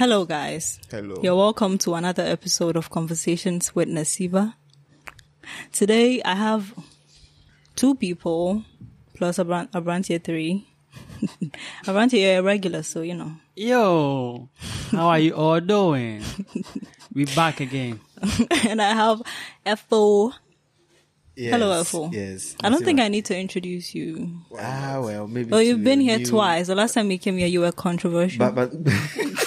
Hello, guys. Hello. You're welcome to another episode of Conversations with Nasiba. Today, I have two people plus a brand, a brand tier three. a brand tier regular, so you know. Yo, how are you all doing? we back again. and I have FO. Yes, Hello, FO. Yes. I don't think I need to introduce you. Ah, well, maybe. Well, you've been here new- twice. The last time you came here, you were controversial. But but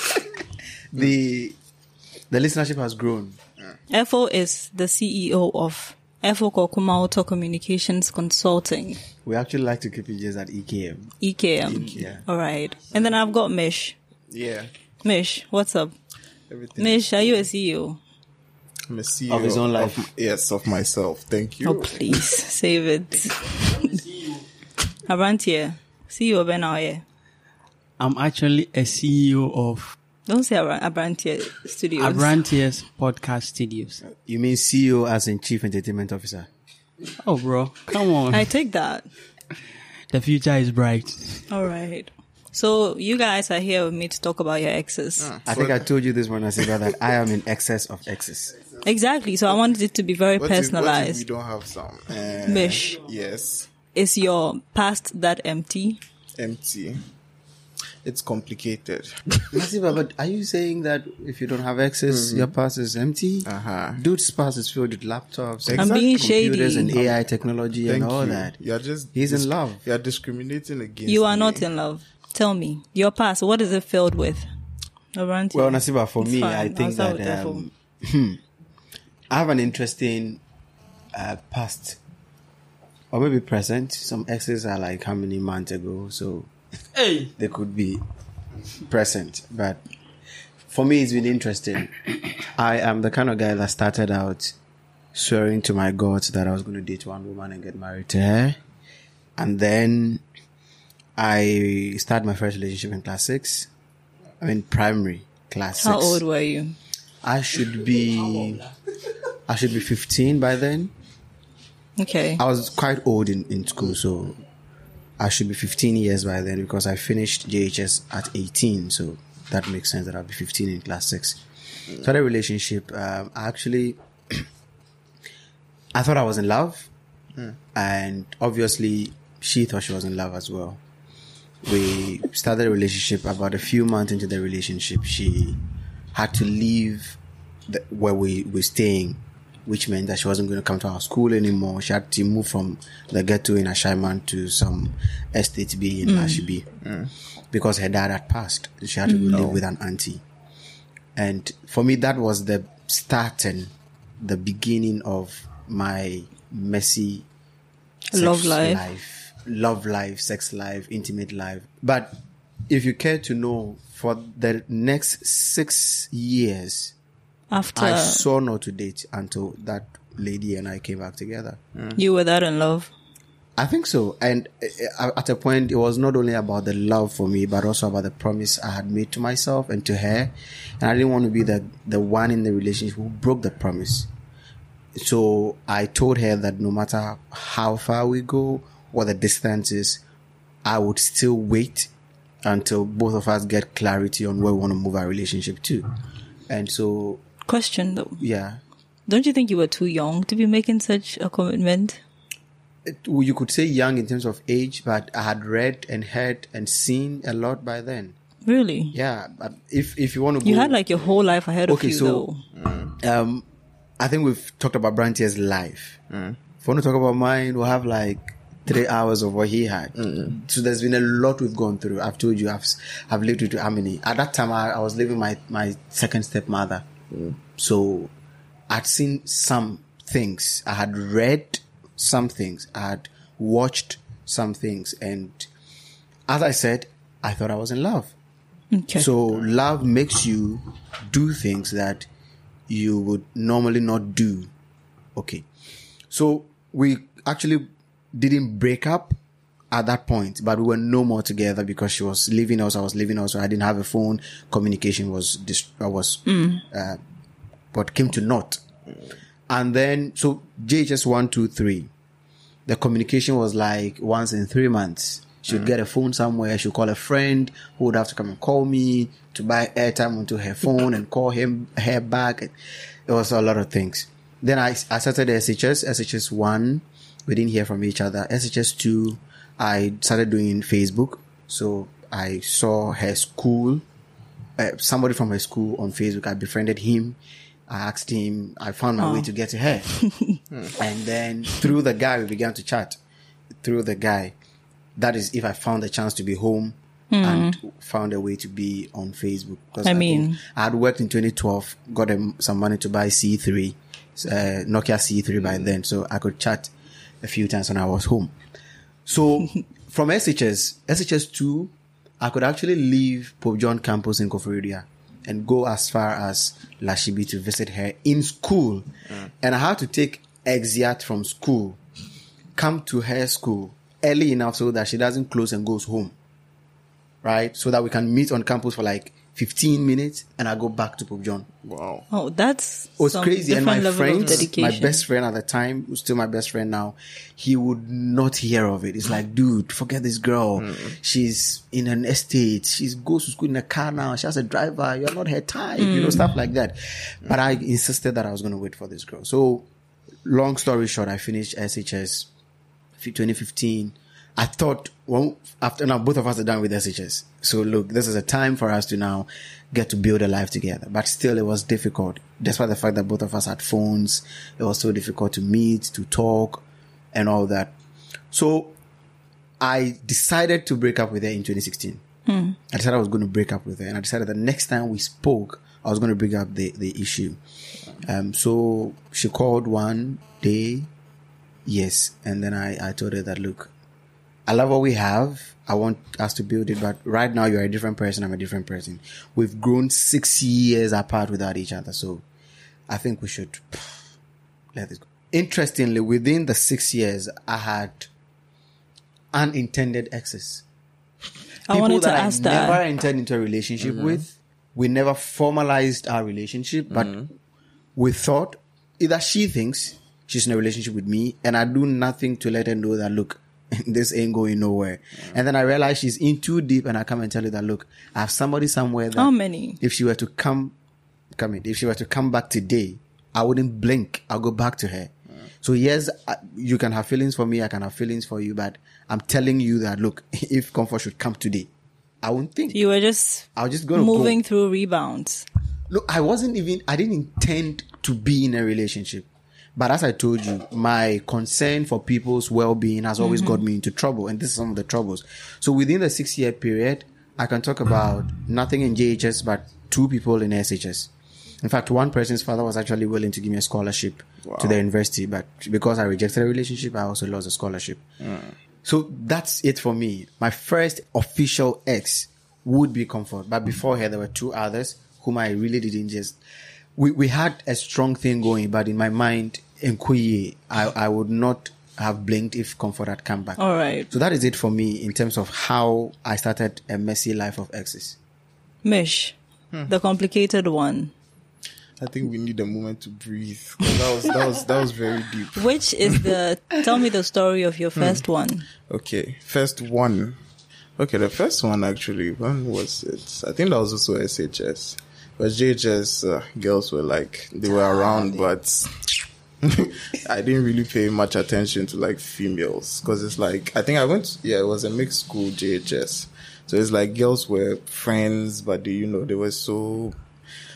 the the listenership has grown. FO is the CEO of FO Kokuma Auto Communications Consulting, We actually like to keep it just at E EKM. EKM. Yeah. All right. And then I've got Mish. Yeah, Mish, what's up? everything. Mish, are you a CEO? I'm a CEO Of his own life. of- yes, of myself. Thank you. Oh, please, save it. Abrantier, CEO Ben Aoye. I'm actually a CEO of Don't say Abra- Abrantier Studios. Abrantiers Podcast Studios. You mean CEO as in Chief Entertainment Officer? Oh, bro, come on. I take that. the future is bright. All right. So you guys are here with me to talk about your exes. I think I told you this one, Asiba, that I am in excess of excess. Exactly. So I wanted it to be very What if- what if we don't have some? Uh, Mish, Yes, is your past that empty? empty. It's complicated. Asiba, but are you saying that if you don't have excess, your past is empty? Uh-huh. Dude's past is filled with laptops, I'm being computers, shady. and AI technology Thank and all you. that. You're just He's in love. You're discriminating against. You are me. not in love. Tell me your past. What is it filled with? Abrantier. Well, Nasiba, for It's me, fine. I I'll think that um, I have an interesting uh, past, or maybe present. Some exes are like how many months ago, so Hey, they could be present. But for me, it's been interesting. I am the kind of guy that started out swearing to my gods that I was going to date one woman and get married to her, and then I started my first relationship in class six. I mean, primary class How six. old were you? I should be I should be 15 by then. Okay. I was quite old in, in school, so I should be 15 years by then because I finished JHS at 18, so that makes sense that I'll be 15 in class 6. So that relationship, um, I actually, I thought I was in love, and obviously she thought she was in love as well. We started a relationship about a few months into the relationship. She had to leave the, where we were staying, which meant that she wasn't going to come to our school anymore. She had to move from the ghetto in Ashaiman to some estate B in mm. Ashibi mm. because her dad had passed. She had to go mm. live oh. with an auntie. And for me, that was the start and the beginning of my messy Love sex life. love life, sex life, intimate life. But if you care to know, for the next six years, After I saw no to date until that lady and I came back together. you were that in love. I think so. And uh, at a point, it was not only about the love for me, but also about the promise I had made to myself and to her. And I didn't want to be the, the one in the relationship who broke the promise. So I told her that no matter how far we go, what the distance is, I would still wait until both of us get clarity on where we want to move our relationship to. And so, Question though. yeah, Don't you think you were too young to be making such a commitment? it, well, you could say young in terms of age, but I had read and heard and seen a lot by then. Really? Yeah, but if if you want to You go, had like your whole life ahead of you. Okay, so- though. um, I think we've talked about Brantier's life. If you want to talk about mine, we'll have like three hours of what he had. So there's been a lot we've gone through. I've told you, I've I've lived with Amini. At that time, I, I was living my my second stepmother. So I'd seen some things. I had read some things. I had watched some things, and as I said, I thought I was in love. Okay. So love makes you do things that you would normally not do. Okay. So we actually didn't break up at that point, but we were no more together because she was leaving us. I was leaving us. I didn't have a phone. Communication was dis- uh, was uh, what came to naught. And then so JHS one two three, the communication was like once in three months. She would get a phone somewhere. She would call a friend who would have to come and call me to buy airtime onto her phone and call him her back. It was a lot of things. Then I, I started SHS, SHS one. We didn't hear from each other. SHS two, I started doing Facebook. So I saw her school, uh, somebody from her school on Facebook. I befriended him. I asked him, I found my way to get to her. and then through the guy, we began to chat. Through the guy. That is if I found a chance to be home and found a way to be on Facebook. I think mean- I had worked in 2012, got um, some money to buy C3, uh, Nokia C3 by then, so I could chat a few times when I was home. So from SHS, SHS2, I could actually leave Pope John campus in Koforidua and go as far as Lashibi to visit her in school. Mm. And I had to take exit from school, come to her school early enough so that she doesn't close and goes home. Right? So that we can meet on campus for like 15 minutes and I go back to Pope John. Wow. Oh, that's It was crazy. And my different level of friends, my best friend at the time, who's still my best friend now, he would not hear of it. It's like, dude, forget this girl. Hmm. She's in an estate. She goes to school in a car now. She has a driver. You're not her type, you know, hmm. stuff like that. But I insisted that I was going to wait for this girl. So, long story short, I finished SHS 2015. I thought, well, after now both of us are done with SHS. So look, this is a time for us to now get to build a life together. But still, it was difficult, despite the fact that both of us had phones. It was so difficult to meet, to talk, and all that. So I decided to break up with her in 2016. I decided I was going to break up with her, and I decided the next time we spoke, I was going to bring up the the issue. Um, so she called one day, yes, and then I I told her that look, I love what we have. I want us to build it, but right now you're a different person. I'm a different person. We've grown six years apart without each other, so I think we should let this go. Interestingly, within the six years, I had unintended exes. I wanted to that ask I that. never entered into a relationship mm-hmm. with. We never formalized our relationship, but mm-hmm. we thought either she thinks she's in a relationship with me, and I do nothing to let her know that look, this ain't going nowhere. And then I realize she's in too deep, and I come and tell her that look, I have somebody somewhere that How many? if she were to come, come in, if she were to come back today, I wouldn't blink. I'll go back to her. So yes, I- you can have feelings for me. I can have feelings for you, but I'm telling you that look, if comfort should come today, I won't think. You were just I was just gonna moving Go. through rebounds. Look, I wasn't even. I didn't intend to be in a relationship, but as I told you, my concern for people's well-being has always got mm-hmm. me into trouble, and this is some of the troubles. So within the six-year period, I can talk about nothing in JHS, but two people in SHS. In fact, one person's father was actually willing to give me a scholarship to the university, but because I rejected a relationship, I also lost the scholarship. Mm. So that's it for me. My first official ex would be Comfort, but before her, there were two others whom I really didn't just. We we had a strong thing going, but in my mind, Nkuyi, I I would not have blinked if Comfort had come back. All right. So that is it for me in terms of how I started a messy life of exes. Mish, the complicated one. I think we need a moment to breathe. That was that was that was very deep. Which is the, tell me the story of your Hmm. first one. Okay, first one. Okay, the first one actually. When was it? I think that was also SHS. But JHS uh, girls were like they were around, but I didn't really pay much attention to like females because it's like I think I went. Yeah, it was a mixed school JHS, so it's like girls were friends, but they, you know they were so.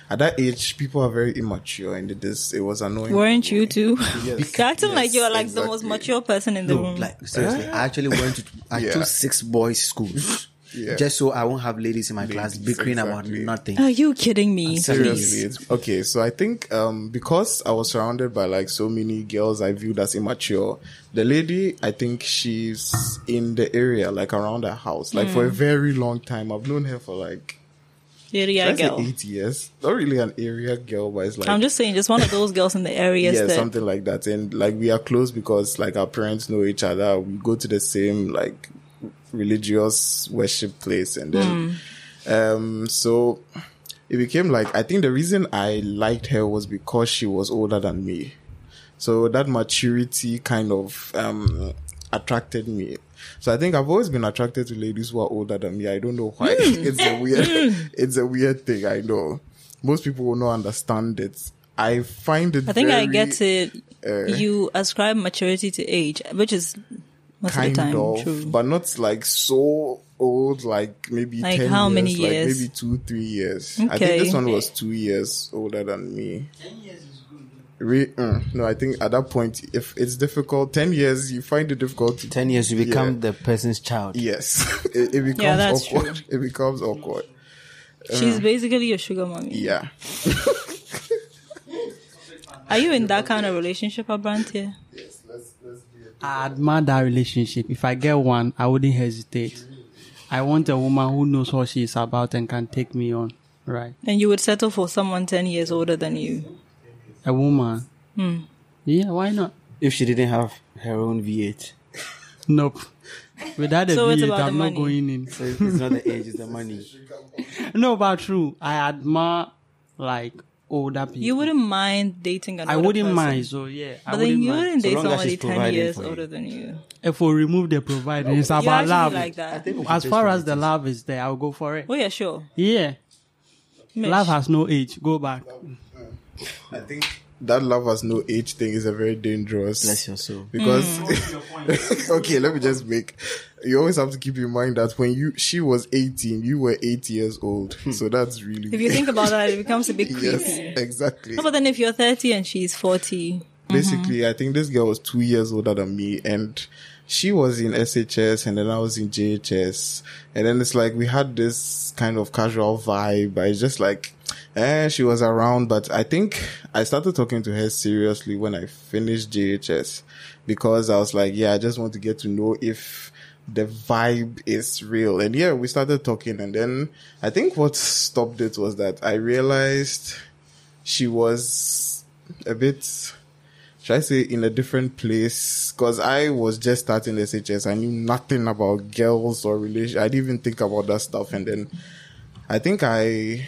At that age, people are very immature, and it is it was annoying. Weren't you too? Yes. You're acting like you're like the most mature person in the No, room. like seriously, I actually went to I Yeah. chose six boys schools. Yeah. Just so I won't have ladies in my class Ladies, bickering about nothing. Are you kidding me? Seriously, okay. So I think um, because I was surrounded by like so many girls I viewed as immature, the lady I think she's in the area, like around her house, like for a very long time. I've known her for like Area should I say girl. eight years. Not really an area girl, but it's like I'm just saying, just one of those girls in the area. yeah, that something like that. And like we are close because like our parents know each other. We go to the same like religious worship place, and then um so it became like I think the reason I liked her was because she was older than me. So that maturity kind of um attracted me. So I think I've always been attracted to ladies who are older than me. I don't know why. it's a weird, it's a weird thing. I know. Most people will not understand it. I find it. I think I get it. uh, you ascribe maturity to age, which is most kind of the time of, true. but not like so old. Like maybe Like 10 how years, many Like maybe two, three years. I think this one was two years older than me. Ten years Re- mm, no, I think at that point, if it's difficult, ten years, you find it difficult. To, 10 years, you become Yeah. the person's child. yes, it, it becomes that's awkward. It becomes awkward. She's basically your sugar mommy. Yeah. Are you in that kind of relationship, Abrantier? I admire that relationship. If I get one, I wouldn't hesitate. I want a woman who knows what she is about and can take me on. Right. And you would settle for someone 10 years older than you. A woman. Hmm. Yeah, why not? If she didn't have her own V8. Nope. Without a So V8, I'm not money. going in. So it's not the age, it's the money. No, but true. I admire like older people. You wouldn't mind dating an I wouldn't person. mind. So yeah, I But then you wouldn't So date long as somebody 10 years older than you. Eh, if we remove the provider, it's You about love. like that. As far as the love is there, I'll go for it. Oh, yeah, sure. Yeah, Mish. love has no age. Go back. I think that love has no age thing is a very dangerous. Bless your soul. because Mm. okay let me just make you always have to keep in mind that when you she was 18 you were 8 years old so that's really If you think about that, it becomes a bit creepy. yes exactly No, but then if you're 30 and she's 40, basically i think this girl was two years older than me and she was in shs and then i was in jhs and then it's like we had this kind of casual vibe but it's just like eh, she was around but i think i started talking to her seriously when i finished jhs because i was like yeah i just want to get to know if the vibe is real and yeah we started talking and then i think what stopped it was that i realized she was a bit should I say in a different place? Because I was just starting SHS. I knew nothing about girls or relation. I didn't even think about that stuff. And then I think I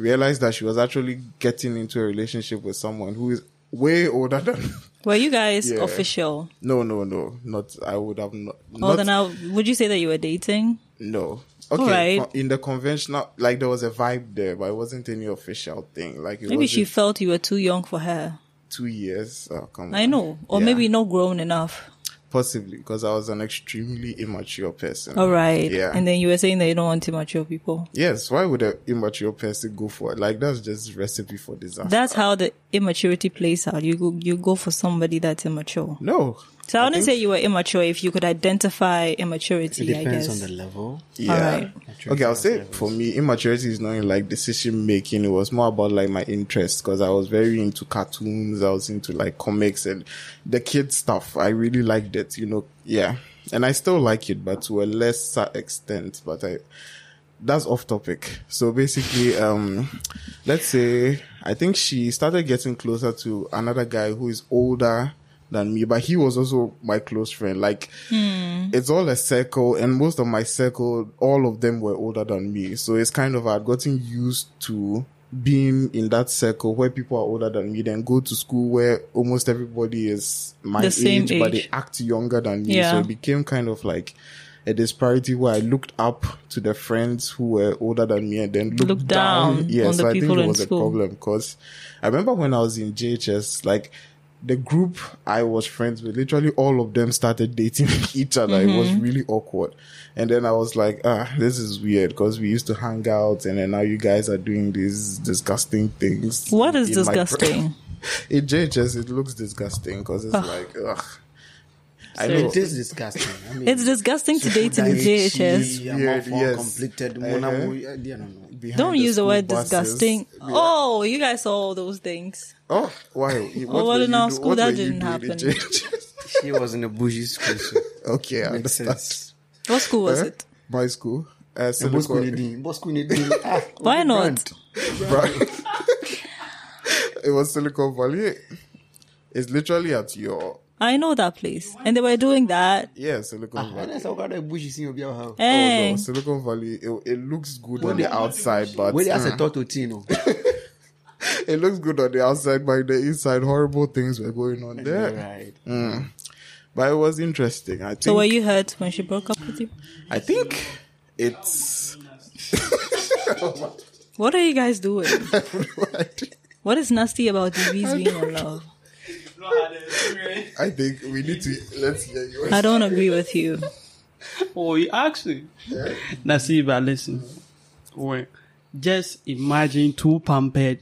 realized that she was actually getting into a relationship with someone who is way older than. were you guys Yeah. official? No, no, no, not. I would have not. Or not then I, would you say that you were dating? no. Okay, in the conventional, like there was a vibe there, but it wasn't any official thing. Like it Maybe she felt you were too young for her. two years. Oh, come I on. know. Or Yeah. maybe not grown enough. Possibly because I was an extremely immature person. All right. Yeah. And then you were saying that you don't want immature people. Yes, why would an immature person go for it? Like that's just recipe for disaster. That's how the immaturity plays out. You go, you go for somebody that's immature. no. So I, wouldn't say you were immature if you could identify immaturity, It I depends guess. on the level. Yeah. Alright. Okay, I'll say for me, immaturity is not in like decision making. It was more about like my interest because I was very into cartoons. I was into like comics and the kid stuff. I really liked it, you know. Yeah. And I still like it, but to a lesser extent. But I, that's off topic. So basically, um, let's say I think she started getting closer to another guy who is older than me, but he was also my close friend. Like, hmm. it's all a circle, and most of my circle, all of them were older than me. So it's kind of I'd gotten used to being in that circle where people are older than me, then go to school where almost everybody is my same age, but they act younger than me. Yeah. So it became kind of like a disparity where I looked up to the friends who were older than me and then looked, Looked down Yeah, on so the I think it was a problem because I remember when I was in JHS, like the group I was friends with, literally all of them started dating each other. It was Mm-hmm. really awkward. And then I was like, ah, this is weird because we used to hang out and then now you guys are doing these disgusting things. What is in my pre- disgusting? in JHS, it looks disgusting because it's like, ugh. I know. It is disgusting. I mean, It's disgusting to date in Daichi, JHS. Weird, yes. completed. Uh-huh. I don't know. behind Don't use the word buses. disgusting. Oh, you guys saw all those things. Oh, why? What well, in our do- school, what that didn't happen. She was in a bougie school. So okay, I makes understand. sense. What school was Eh? it? My school. Uh, Boss Silicon- Kunidi. Boss Kunidi. Ah, Why not? Right. it was Silicon Valley. It's literally at your I know that place. And they were doing that. yeah Silicon Ah, Valley. that's how got a bougie sing of your house. Hey. Oh no, Silicon Valley. It, it looks good on the outside, but Where they has mm, a thought to Tino. it looks good on the outside, but the inside, horrible things were going on there. Right. but it was interesting. I think. So were you hurt when she broke up with you? I think it's. What are you guys doing? What is nasty about DBs being in love? I think we need to let's hear you. I don't agree with you. Oh, you actually. Nasiba, listen. When just imagine two pampered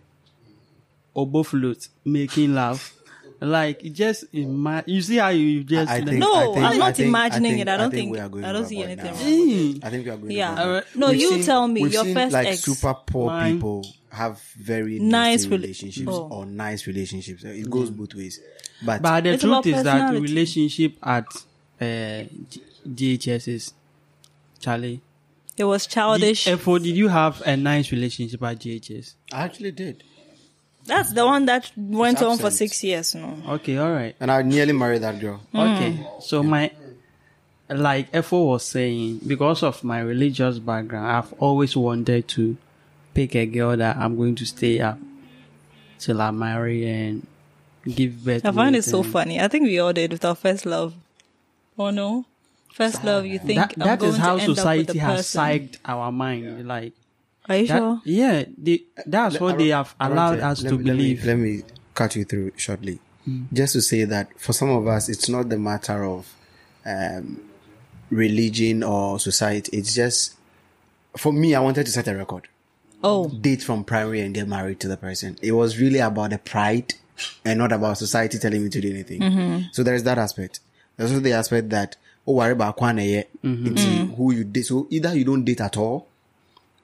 obofulots making love. Like just imagine. You see how you just I like- think- No, I think- I'm not think- imagining I think- it. I don't I think think, we are going I don't see anything Mm. I think we are going. Yeah. overboard. Uh, no, We've you seen- tell me, we've your seen, first like ex. super poor Mine. people have very Nice nice relationships oh. or nice relationships. It goes both ways. But, But the truth is that relationship at uh, GHS is Charlie. It was childish. Did, Efo, did you have a nice relationship at GHS? I actually did, That's the one that went It's on for six years. No, Okay, all right. and I nearly married that girl. Okay, mm. so my like Efo was saying, because of my religious background, I've always wanted to pick a girl that I'm going to stay up till I marry and give birth. I find it so funny. I think we all did with our first love. Oh no, first love. You think That, I'm that going is how to end up with society has person. psyched our mind. Like Are you that, sure? yeah, they, that's what they have allowed us let, to let believe. Me, let me cut you through shortly, hmm. just to say that for some of us, it's not the matter of um, religion or society. It's just for me. I wanted to set a record. Oh, date from primary and get married to the person. It was really about the pride and not about society telling me to do anything. Mm-hmm. So there's that aspect. There's also the aspect that oh worry about kwane ye mm-hmm. into mm-hmm. who you date. So either you don't date at all,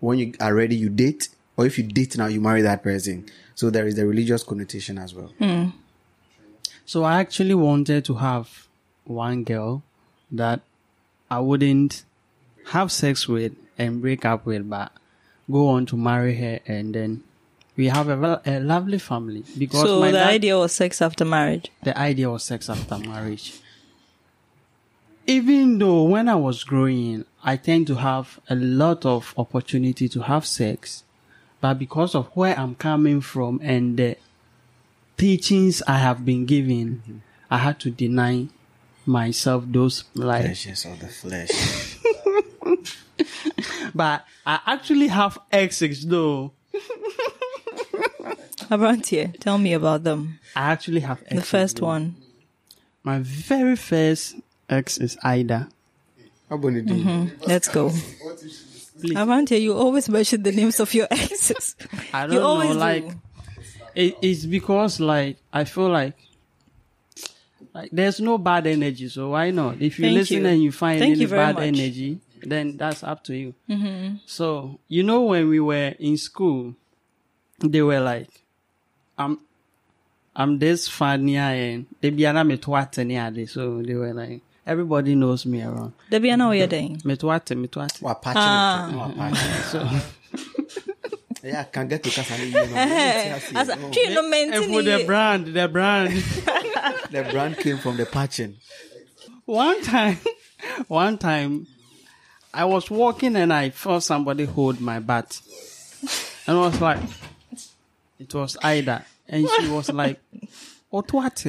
when you are ready you date, or if you date now you marry that person. So there is the religious connotation as well. Hmm. So I actually wanted to have one girl that I wouldn't have sex with and break up with, but go on to marry her and then we have a, a lovely family because so my the dad, idea was sex after marriage. the idea was sex after marriage. Even though when I was growing, I tend to have a lot of opportunity to have sex, but because of where I'm coming from and the teachings I have been given, I had to deny myself those like. Pleasures of the flesh. But I actually have exes though. Abrantier, tell me about them. I actually have exes. The first one. My very first ex is Ida. How? Mm-hmm. Let's go. Abrantier, you always mention the names of your exes. I don't you know, always like do. it, it's because like I feel like like there's no bad energy, so why not? If you Thank listen you. and you find Thank any you bad much. energy, then that's up to you. Mm-hmm. So you know when we were in school, they were like, "I'm, I'm this funny and they be an me twat any ade." So they were like, everybody knows me around. Debbie, I know what you're doing. Me twat, me twat. Wa Ah. it. Wa patch So. Yeah, I can get to Kasane. You know. As a, Oh. Tree no and for the brand, the brand. The brand came from the patching. one time, one time, I was walking and I felt somebody hold my butt, and I was like, it was Ida, and she was like, "What what?"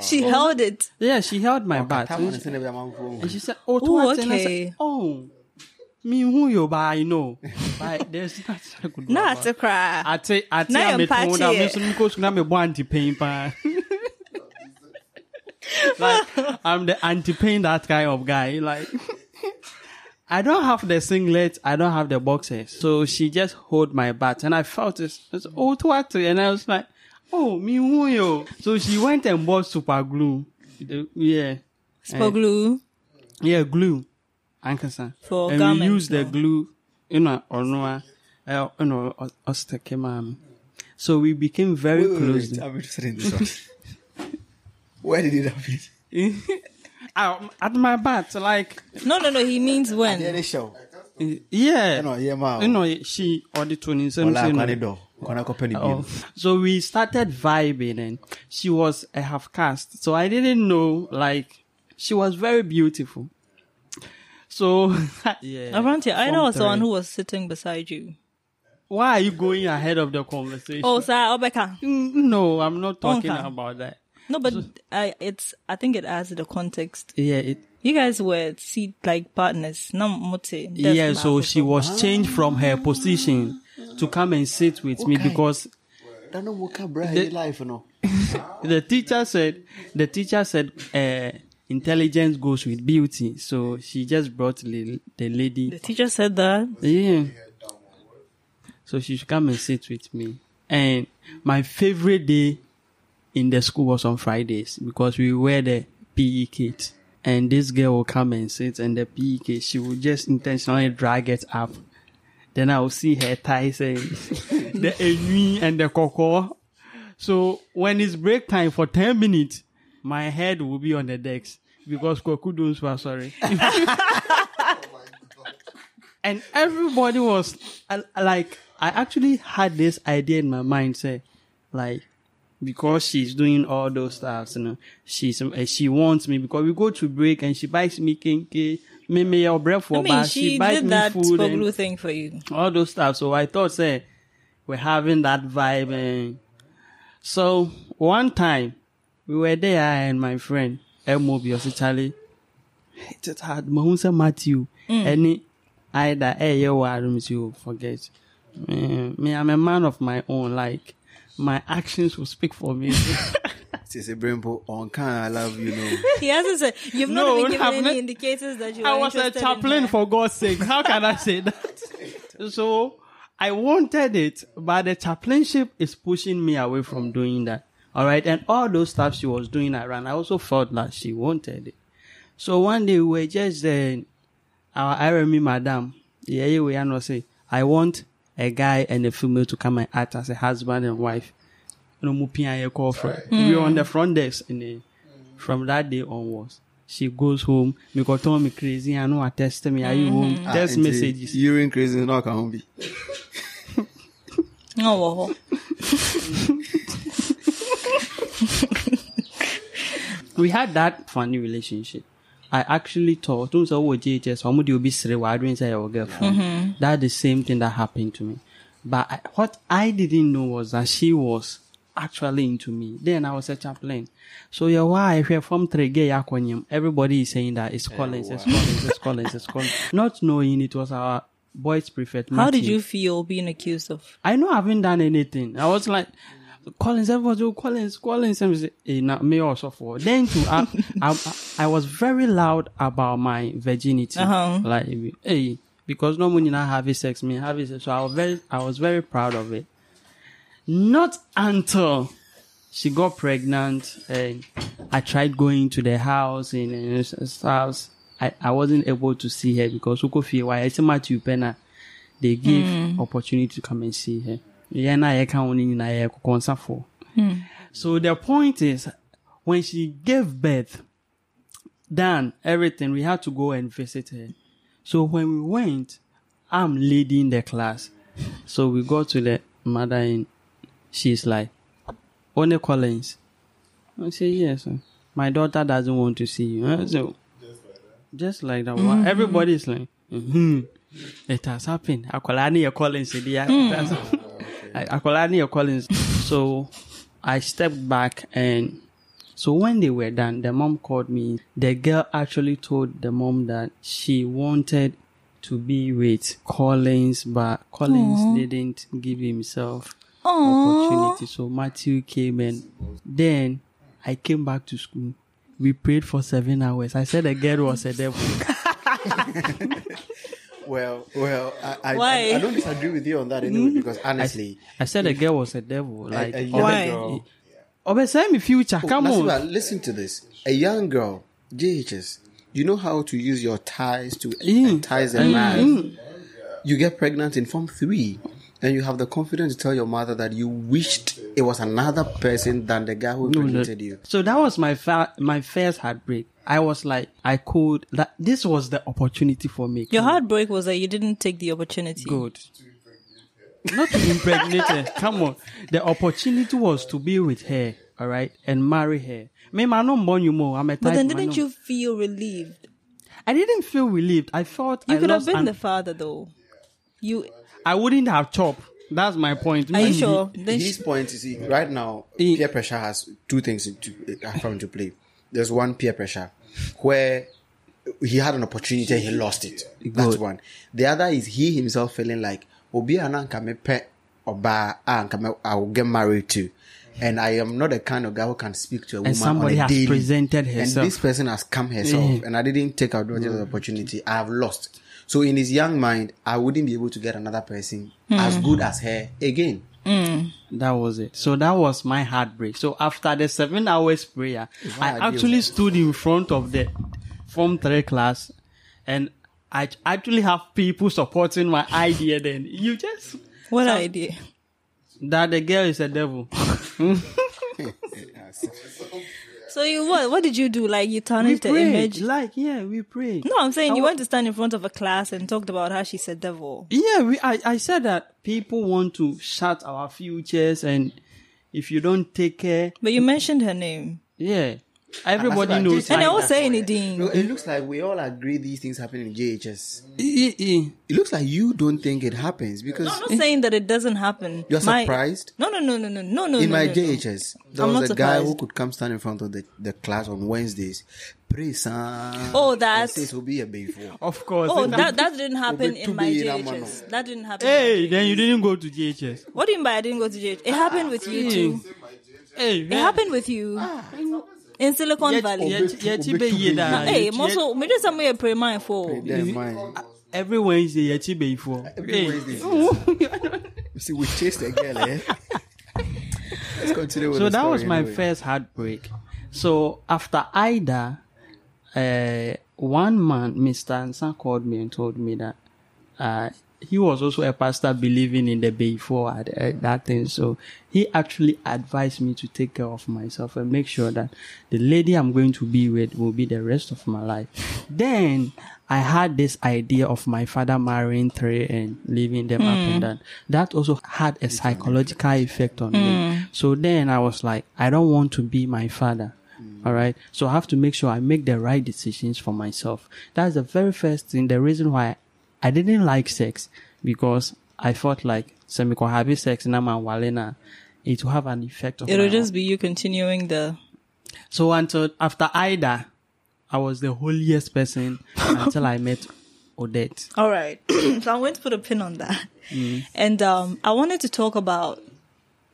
She held it. Yeah, she held my butt, Tap on and she, same way, man, for- and she said, "Oh, Ooh, what?" Okay. said, "Oh, me who you buy? I know, but there's nothing I could do Not to cry. I take, I take, Na I'm a tone down. Me so to na me bo anti-pain pa. like I'm the anti-pain that kind of guy. Like I don't have the singlet, I don't have the boxers, so she just hold my butt, and I felt this. It's oh what? And I was like, oh me who yo. So she went and bought super glue. The- Yeah, Spot glue. yeah, glue. Ankasa. For and garments, we use the glue, you know, or no, uh, you know, us take him, um, So we became very Wait, wait, close. wait, I'm interested in this one. Where did it happen? Um, at my butt, like, No, no, no. He means At the when. end show. yeah, No, yeah, ma. you know, she or the twenty seven. Ola, kwani do. Kwana kopeni Oh. So we started vibing and she was a half caste. So I didn't know, like, she was very beautiful. So, yeah. Abrantier, Ida Form was the one three. who was sitting beside you. Why are you going ahead of the conversation? Oh, sir, Obeka. Mm, No, I'm not talking Okay. about that. No, but I it's I think it adds the context. Yeah, it, You guys were see like partners. No mote. yeah. So she was changed from her position to come and sit with me Okay. because That no woke up, bro. life, no. the teacher said the teacher said uh, intelligence goes with beauty. So she just brought the, the lady. the teacher said that. Yeah. So she should come and sit with me. And my favorite day in the school was on Fridays because we wear the PE kit. And this girl will come and sit and the PE kit, she will just intentionally drag it up. Then I will see her thighs and the enui and the cocoa. So when it's break time for 10 minutes, my head will be on the decks because Koku don't were sorry. and everybody was uh, like i actually had this idea in my mind say like because she's doing all those stuff you know she's uh, she wants me because we go to break and she buys me kinky me me your bread for I mean, but she, buys did that food and thing for you. all those stuff. So i thought say we're having that vibe and so one time we were there and my friend Elmo Charlie it just had Mahunsa Matthew. Mm. Any either hey yo Adams you forget. Me, me I'm a man of my own like my actions will speak for me Say, Brimpo, on can I love you, know. He hasn't said you've No, not even given I've any not- indicators that you I are was a chaplain for God's sake. How can I say that? So I wanted it but the chaplainship is pushing me away from doing that. All right? And all those stuff she was doing around I also felt that she wanted it. So one day we were just uh, our RME madam, yeah, yeah, we are not say, I want a guy and a female to come and act as a husband and wife. You know, Mupia ye call for. We were on the mm. front desk and then from that day onwards. She goes home. Me go tell me crazy. I know I test me. Are you mm-hmm. home? Ah, Text nti, messages. Urine crazy, no, can be. Oh, we had that funny relationship. I actually thought, don't say, oh, JHS, how would you be sere, why don't you say your girlfriend? Mm-hmm. That's the same thing that happened to me. But I, what I didn't know was that she was actually into me. Then I was a chaplain. So yeah, why if you're from Trege Yakonyam, everybody is saying that it's Collins, it's Collins, it's Collins, it's Collins. Not knowing it was our boys prefect. How did you feel being accused of? I know I haven't done anything. I was like, Collins, everybody, oh, Collins, Collins, and say, eh, na- me also for. Then too, I, I, I was very loud about my virginity. Uh-huh. Like, hey, because no money not having sex, me having sex. So I was very, I was very proud of it. Not until she got pregnant and I tried going to the house and, his house. I, I wasn't able to see her because Uko feel why it's Matthew Penna. They give hmm. opportunity to come and see her. Yeah, na ye can only na ye kukonsa for. Hmm. So the point is, when she gave birth, done everything, we had to go and visit her. So when we went, I'm leading the class. So we go to the mother and she's like, One Collins. I say, yes, my daughter doesn't want to see you. I say, just like that. Why- Everybody's like, hmm it has happened. Akwala ni your Collins. eh, dear. That's- Akwala ni your Collins. So I stepped back and so when they were done, the mom called me. The girl actually told the mom that she wanted to be with Collins, but Collins didn't give himself opportunity. So Matthew came and then I came back to school. We prayed for seven hours. I said the girl was a devil. Well, well, I, I, Why? I, I don't disagree with you on that anyway, mm-hmm. because honestly, I said the girl was a devil. Like, a, a young oh, Why? girl. Eh, oh, say me future. Oh, come Nasiba, on. listen to this. A young girl, JHS, you know how to use your ties to Mm. entice a man. Mm-hmm. You get pregnant in Form 3, and you have the confidence to tell your mother that you wished it was another person than the guy who No, no. you. So that was my fa- my first heartbreak. I was like, I could. That this was the opportunity for me. Your heartbreak was that you didn't take the opportunity. Good. Not to impregnate her. Come on. The opportunity was to be with her, all right, and marry her. Me, I don't born you more. I'm a But then didn't you feel relieved? I didn't feel relieved. I thought You I could have been an- the father though. You I wouldn't have chopped. That's my point. Are you sure? Then His sh- point is he- right now He- peer pressure has two things into uh, come into play. There's one peer pressure where he had an opportunity he lost it. That's one. The other is he himself feeling like obi ananka me pe oba anka I will get married to. And I am not the kind of guy who can speak to a woman somebody on a has daily. presented And this person has come herself, and I didn't take advantage of the opportunity. I have lost. So in his young mind, I wouldn't be able to get another person as hmm. good as her again. Hmm. That was it. So that was my heartbreak. So after the seven hours prayer, I actually stood in front of the Form 3 class and I actually have people supporting my idea then. You just, what idea? that the girl is a devil. So you what? What did you do? Like you we into the prayed. image? Like, yeah, we prayed. No, I'm saying I you wa- went to stand in front of a class and talked about how she's a devil. Yeah, we, I, I said that people want to shut our futures and if you don't take care, But you mentioned her name. yeah, everybody like knows. And I like was that. saying No, anything. it looks like we all agree these things happen in JHS. Eh, eh, eh. It looks like you don't think it happens because I'm not saying that it doesn't happen. you're My- surprised. No, no, no, no, no, no, no. in no, my no, no. JHS, there I'm was not a guy who could come stand in front of the, the class on Wednesdays, pray son. Oh, and that's- says will be a before. Of course. Oh, that that didn't happen in my JHS. mano. That didn't happen. Hey, then you didn't go to JHS. What do you mean by I didn't go to JHS? It happened with you too. Hey, It happened with you in Silicon Valley. Hey, also, me just some pray mindful. Then mine. Every Wednesday, yet you before. Every Wednesday. You see, we chased the girl, eh? Let's continue with So the that story was my anyway. first heartbreak. So after Ida, uh, one man, Mr. Ansa, called me and told me that uh, he was also a pastor believing in the before uh, that thing. So he actually advised me to take care of myself and make sure that the lady I'm going to be with will be the rest of my life. Then I had this idea of my father marrying three and leaving them up and hmm. down. That also had a psychological effect on me. Hmm. So then I was like, I don't want to be my father. All right. So I have to make sure I make the right decisions for myself. That's the very first thing. The reason why I didn't like sex because I felt like semi having sex in a man walena, it will have an effect of It'll just be you continuing the. so until after Ida, I was the holiest person until I met Odette. All right. so I'm going to put a pin on that. Mm. And um, I wanted to talk about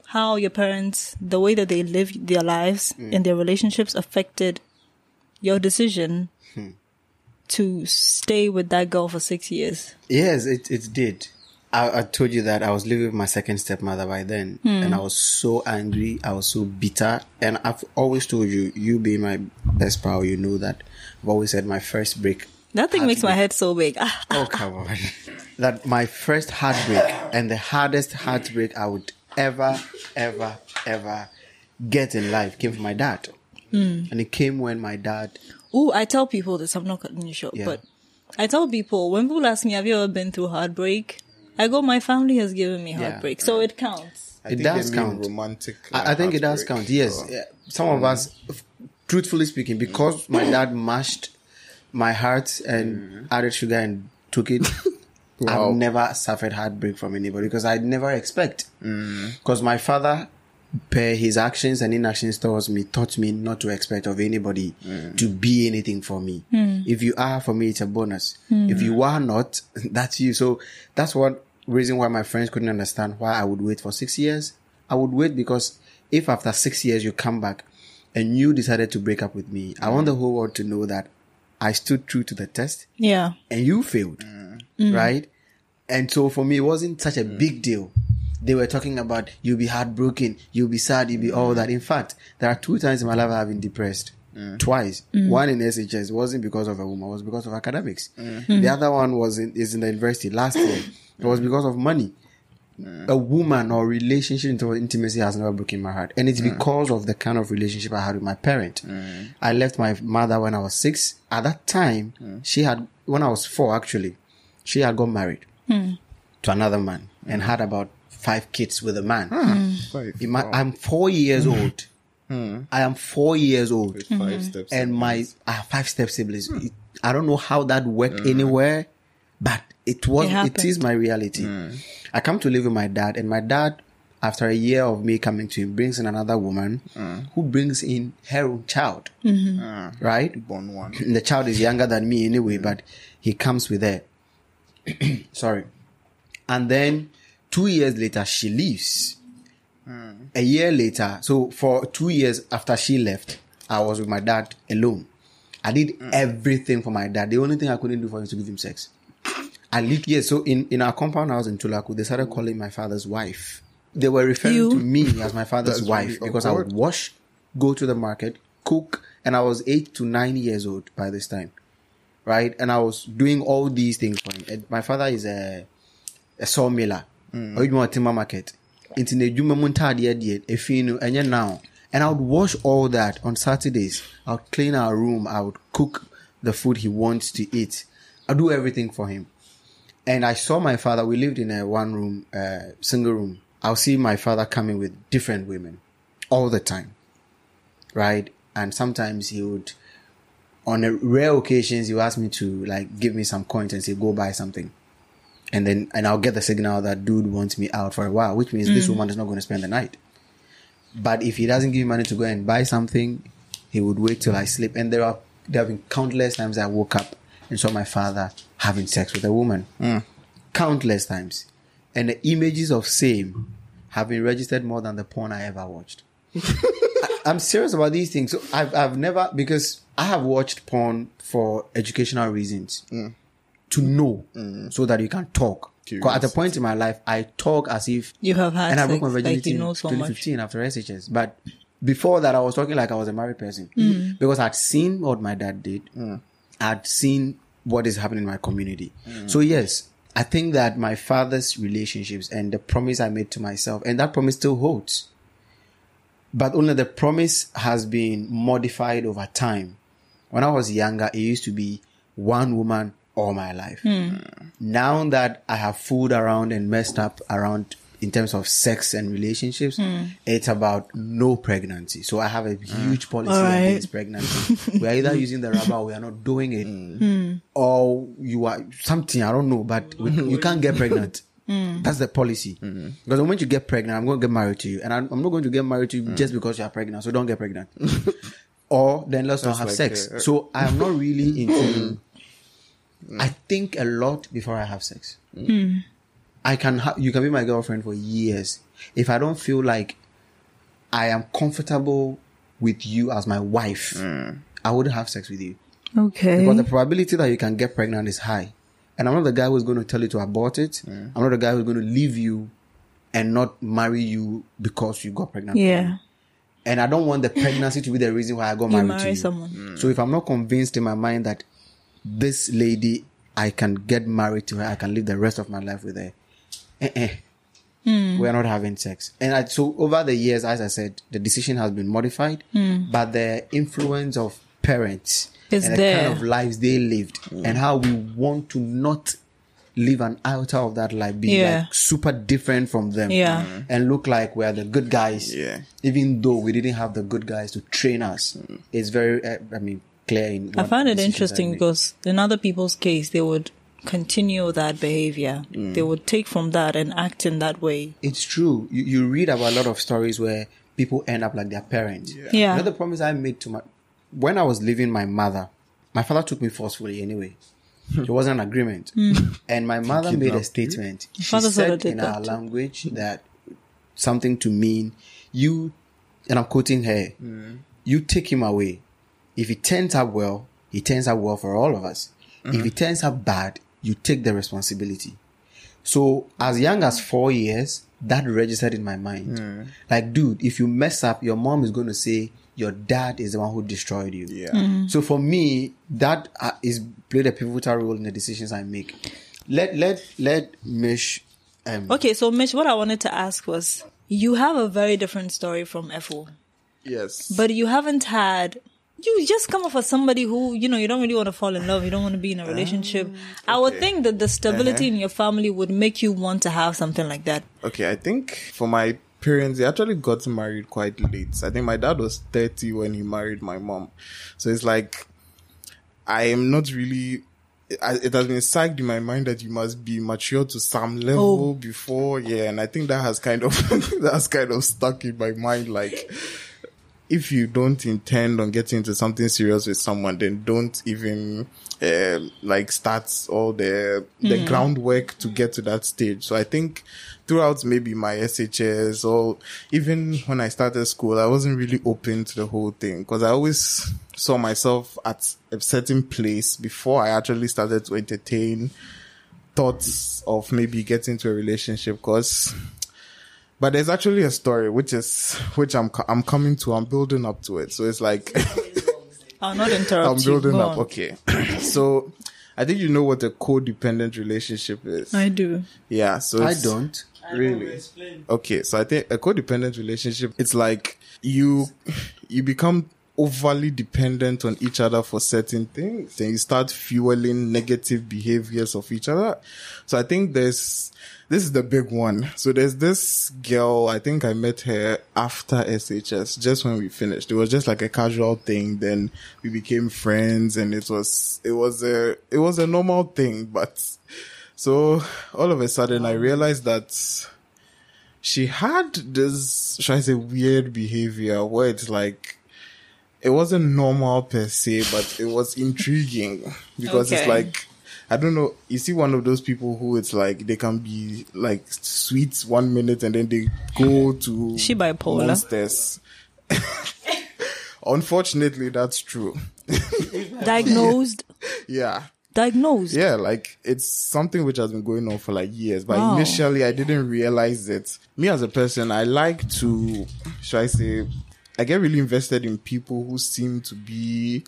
how your parents, the way that they lived their lives mm. and their relationships affected your decision hmm. To stay with that girl for six years. Yes, it, it did. I, I told you that I was living with my second stepmother by then, hmm. and I was so angry. I was so bitter, and I've always told you, you being my best pal, you know that I've always said my first break. That thing makes my head so big. Oh come on! that my first heartbreak and the hardest heartbreak I would ever, ever, ever get in life came from my dad, hmm. and it came when my dad Ooh, I tell people this. I'm not cutting you short, Yeah. but I tell people when people ask me, "Have you ever been through heartbreak?" I go, "My family has given me Yeah. heartbreak, so it counts." I It think does count. Romantic. I, I think it does uh, count. Yes, Oh. Yeah. some of us, truthfully speaking, because my mm. dad mashed my heart and mm-hmm. added sugar and took it. Wow. I've never suffered heartbreak from anybody because I never expect. Mm. Because my father, per his actions and inactions towards me, taught me not to expect of anybody mm. to be anything for me. Mm. If you are for me, it's a bonus. Mm. If you are not, that's you. So that's one reason why my friends couldn't understand why I would wait for six years. I would wait because if after six years you come back and you decided to break up with me, I want the whole world to know that I stood true to the test Yeah. and you failed, right? And so for me, it wasn't such a big deal. They were talking about you'll be heartbroken, you'll be sad, you'll be all that. In fact, there are two times in my life I've been depressed. Mm. Twice. Mm. One in SHS wasn't because of a woman, it was because of academics. Mm. The other one was in, is in the university last year. It was because of money. A woman or relationship into intimacy has never broken my heart. And it's because of the kind of relationship I had with my parent. I left my mother when I was six. At that time, she had, when I was four actually, she had got married hmm. to another man and had about five kids with a man. Hmm. Hmm. Five. Ima- I'm four years hmm. old. I am four years old. With five steps. And my I have five step siblings. It- I don't know how that worked anywhere, but it was It it happened. is my reality. I come to live with my dad, and my dad, after a year of me coming to him, brings in another woman who brings in her own child. Mm-hmm. Ah, right? Born one. the child is younger than me anyway, but he comes with her. Sorry. And then two years later, she leaves. Hmm. A year later, so for two years after she left, I was with my dad alone. I did hmm. everything for my dad. The only thing I couldn't do for him was to give him sex. I lit, yeah, so in, in our compound house in Tulaku, they started calling my father's wife. They were referring You? to me as my father's wife really because I would wash, go to the market, cook, and I was eight to nine years old by this time. Right? And I was doing all these things for him. And my father is a, a sawmiller. Mm. Or you want timber market. Into the Juma Muntadi Efino, and then now. And I would wash all that on Saturdays. I would clean our room. I would cook the food he wants to eat. I do everything for him. And I saw my father. We lived in a one room, uh, single room. I'll see my father coming with different women all the time. Right. And sometimes he would, on a rare occasions, he would ask me to like give me some coins and say, go buy something. And then, and I'll get the signal that dude wants me out for a while, which means this mm. woman is not going to spend the night. But if he doesn't give me money to go and buy something, he would wait till I sleep. And there are there have been countless times I woke up and saw my father having sex with a woman. Mm. Countless times. And the images of same have been registered more than the porn I ever watched. I, I'm serious about these things. So I've I've never because I have watched porn for educational reasons. Mm. To know mm. so that you can talk. 'Cause at a point in my life, I talk as if You have had and I broke sex, my like virginity you know in so much. 2015 after SHS. But before that, I was talking like I was a married person Mm. because I'd seen what my dad did. Mm. I'd seen what is happening in my community. Mm. So yes, I think that my father's relationships and the promise I made to myself, and that promise still holds. But only the promise has been modified over time. When I was younger, it used to be one woman all my life. Hmm. Now that I have fooled around and messed up around in terms of sex and relationships, Hmm. it's about no pregnancy. So I have a hmm. huge policy All right. against pregnancy. we are either using the rubber or we are not doing it. Hmm. hmm. Or you are something, I don't know, but we, hmm. you can't get pregnant. That's the policy. Because the moment you get pregnant, I'm going to get married to you. And I'm, I'm not going to get married to you just because you are pregnant. So don't get pregnant. or then let's not have like sex. a- so I'm not really into. Mm. I think a lot before I have sex. Mm. Hmm. I can ha- you can be my girlfriend for years. If I don't feel like I am comfortable with you as my wife, mm. I wouldn't have sex with you. Okay. Because the probability that you can get pregnant is high. And I'm not the guy who's going to tell you to abort it. I'm not the guy who's going to leave you and not marry you because you got pregnant. yeah. And I don't want the pregnancy to be the reason why I got You married to you. someone. So if I'm not convinced in my mind that this lady, I can get married to her, I can live the rest of my life with her, eh-eh. Hmm. we're not having sex. And I, so over the years, as I said, the decision has been modified, but the influence of parents It's and the kind of lives they lived and how we want to not live an iota of that life, be Yeah. like super different from them, Yeah. and look like we're the good guys, Yeah. even though we didn't have the good guys to train us. It's very, uh, I mean, clear. In I find it interesting because in other people's case, they would continue that behavior. Mm. They would take from that and act in that way. it's true. You, you read about a lot of stories where people end up like their parents. Yeah. Another promise I made to my when I was leaving my mother, my father took me forcefully anyway. It wasn't an agreement. Hmm. And my mother made a statement. She father sort of said in our too. language that something to mean you and I'm quoting her, you take him away. If it turns out well, it turns out well for all of us. If it turns out bad, you take the responsibility. So as young as four years, that registered in my mind. Like, dude, if you mess up, your mom is going to say your dad is the one who destroyed you. Yeah. So for me, that uh, is played a pivotal role in the decisions I make. Let let let Mish. Um, Okay, so Mitch, what I wanted to ask was you have a very different story from FO, Yes. but you haven't had. You just come off as somebody who, you know, you don't really want to fall in love. You don't want to be in a relationship. I would think that the stability Uh-huh. in your family would make you want to have something like that. Okay, I think for my parents, they actually got married quite late. I think my dad was 30 when he married my mom. So it's like, I am not really it has been psyched in my mind that you must be mature to some level Oh. before, yeah, and I think that has kind of that's kind of stuck in my mind. Like, if you don't intend on getting into something serious with someone, then don't even uh, like start all the the groundwork to get to that stage. So I think throughout maybe my SHS or even when I started school, I wasn't really open to the whole thing because I always saw myself at a certain place before I actually started to entertain thoughts of maybe getting into a relationship because but there's actually a story which is which I'm I'm coming to I'm building up to it. So it's like I'll not interrupt I'm building Go up okay. So I think you know what a codependent relationship is. I do. yeah so I don't. really? okay so i think a codependent relationship it's like you you become overly dependent on each other for certain things. Then you start fueling negative behaviors of each other. So i think there's this is the big one. So there's this girl i think i met her after shs just when we finished. It was just like a casual thing. Then we became friends and it was it was a it was a normal thing but so all of a sudden I realized that she had this, should I say, weird behavior where it's like, it wasn't normal per se, but it was intriguing. Because it's like, I don't know, you see one of those people who it's like, they can be like sweet one minute and then they go to She bipolar? monsters. Unfortunately, that's true. Diagnosed. Yeah. Diagnosed. Yeah, like it's something which has been going on for like years, but Wow. initially I didn't realize it. Me as a person, I like to, should I say, I get really invested in people who seem to be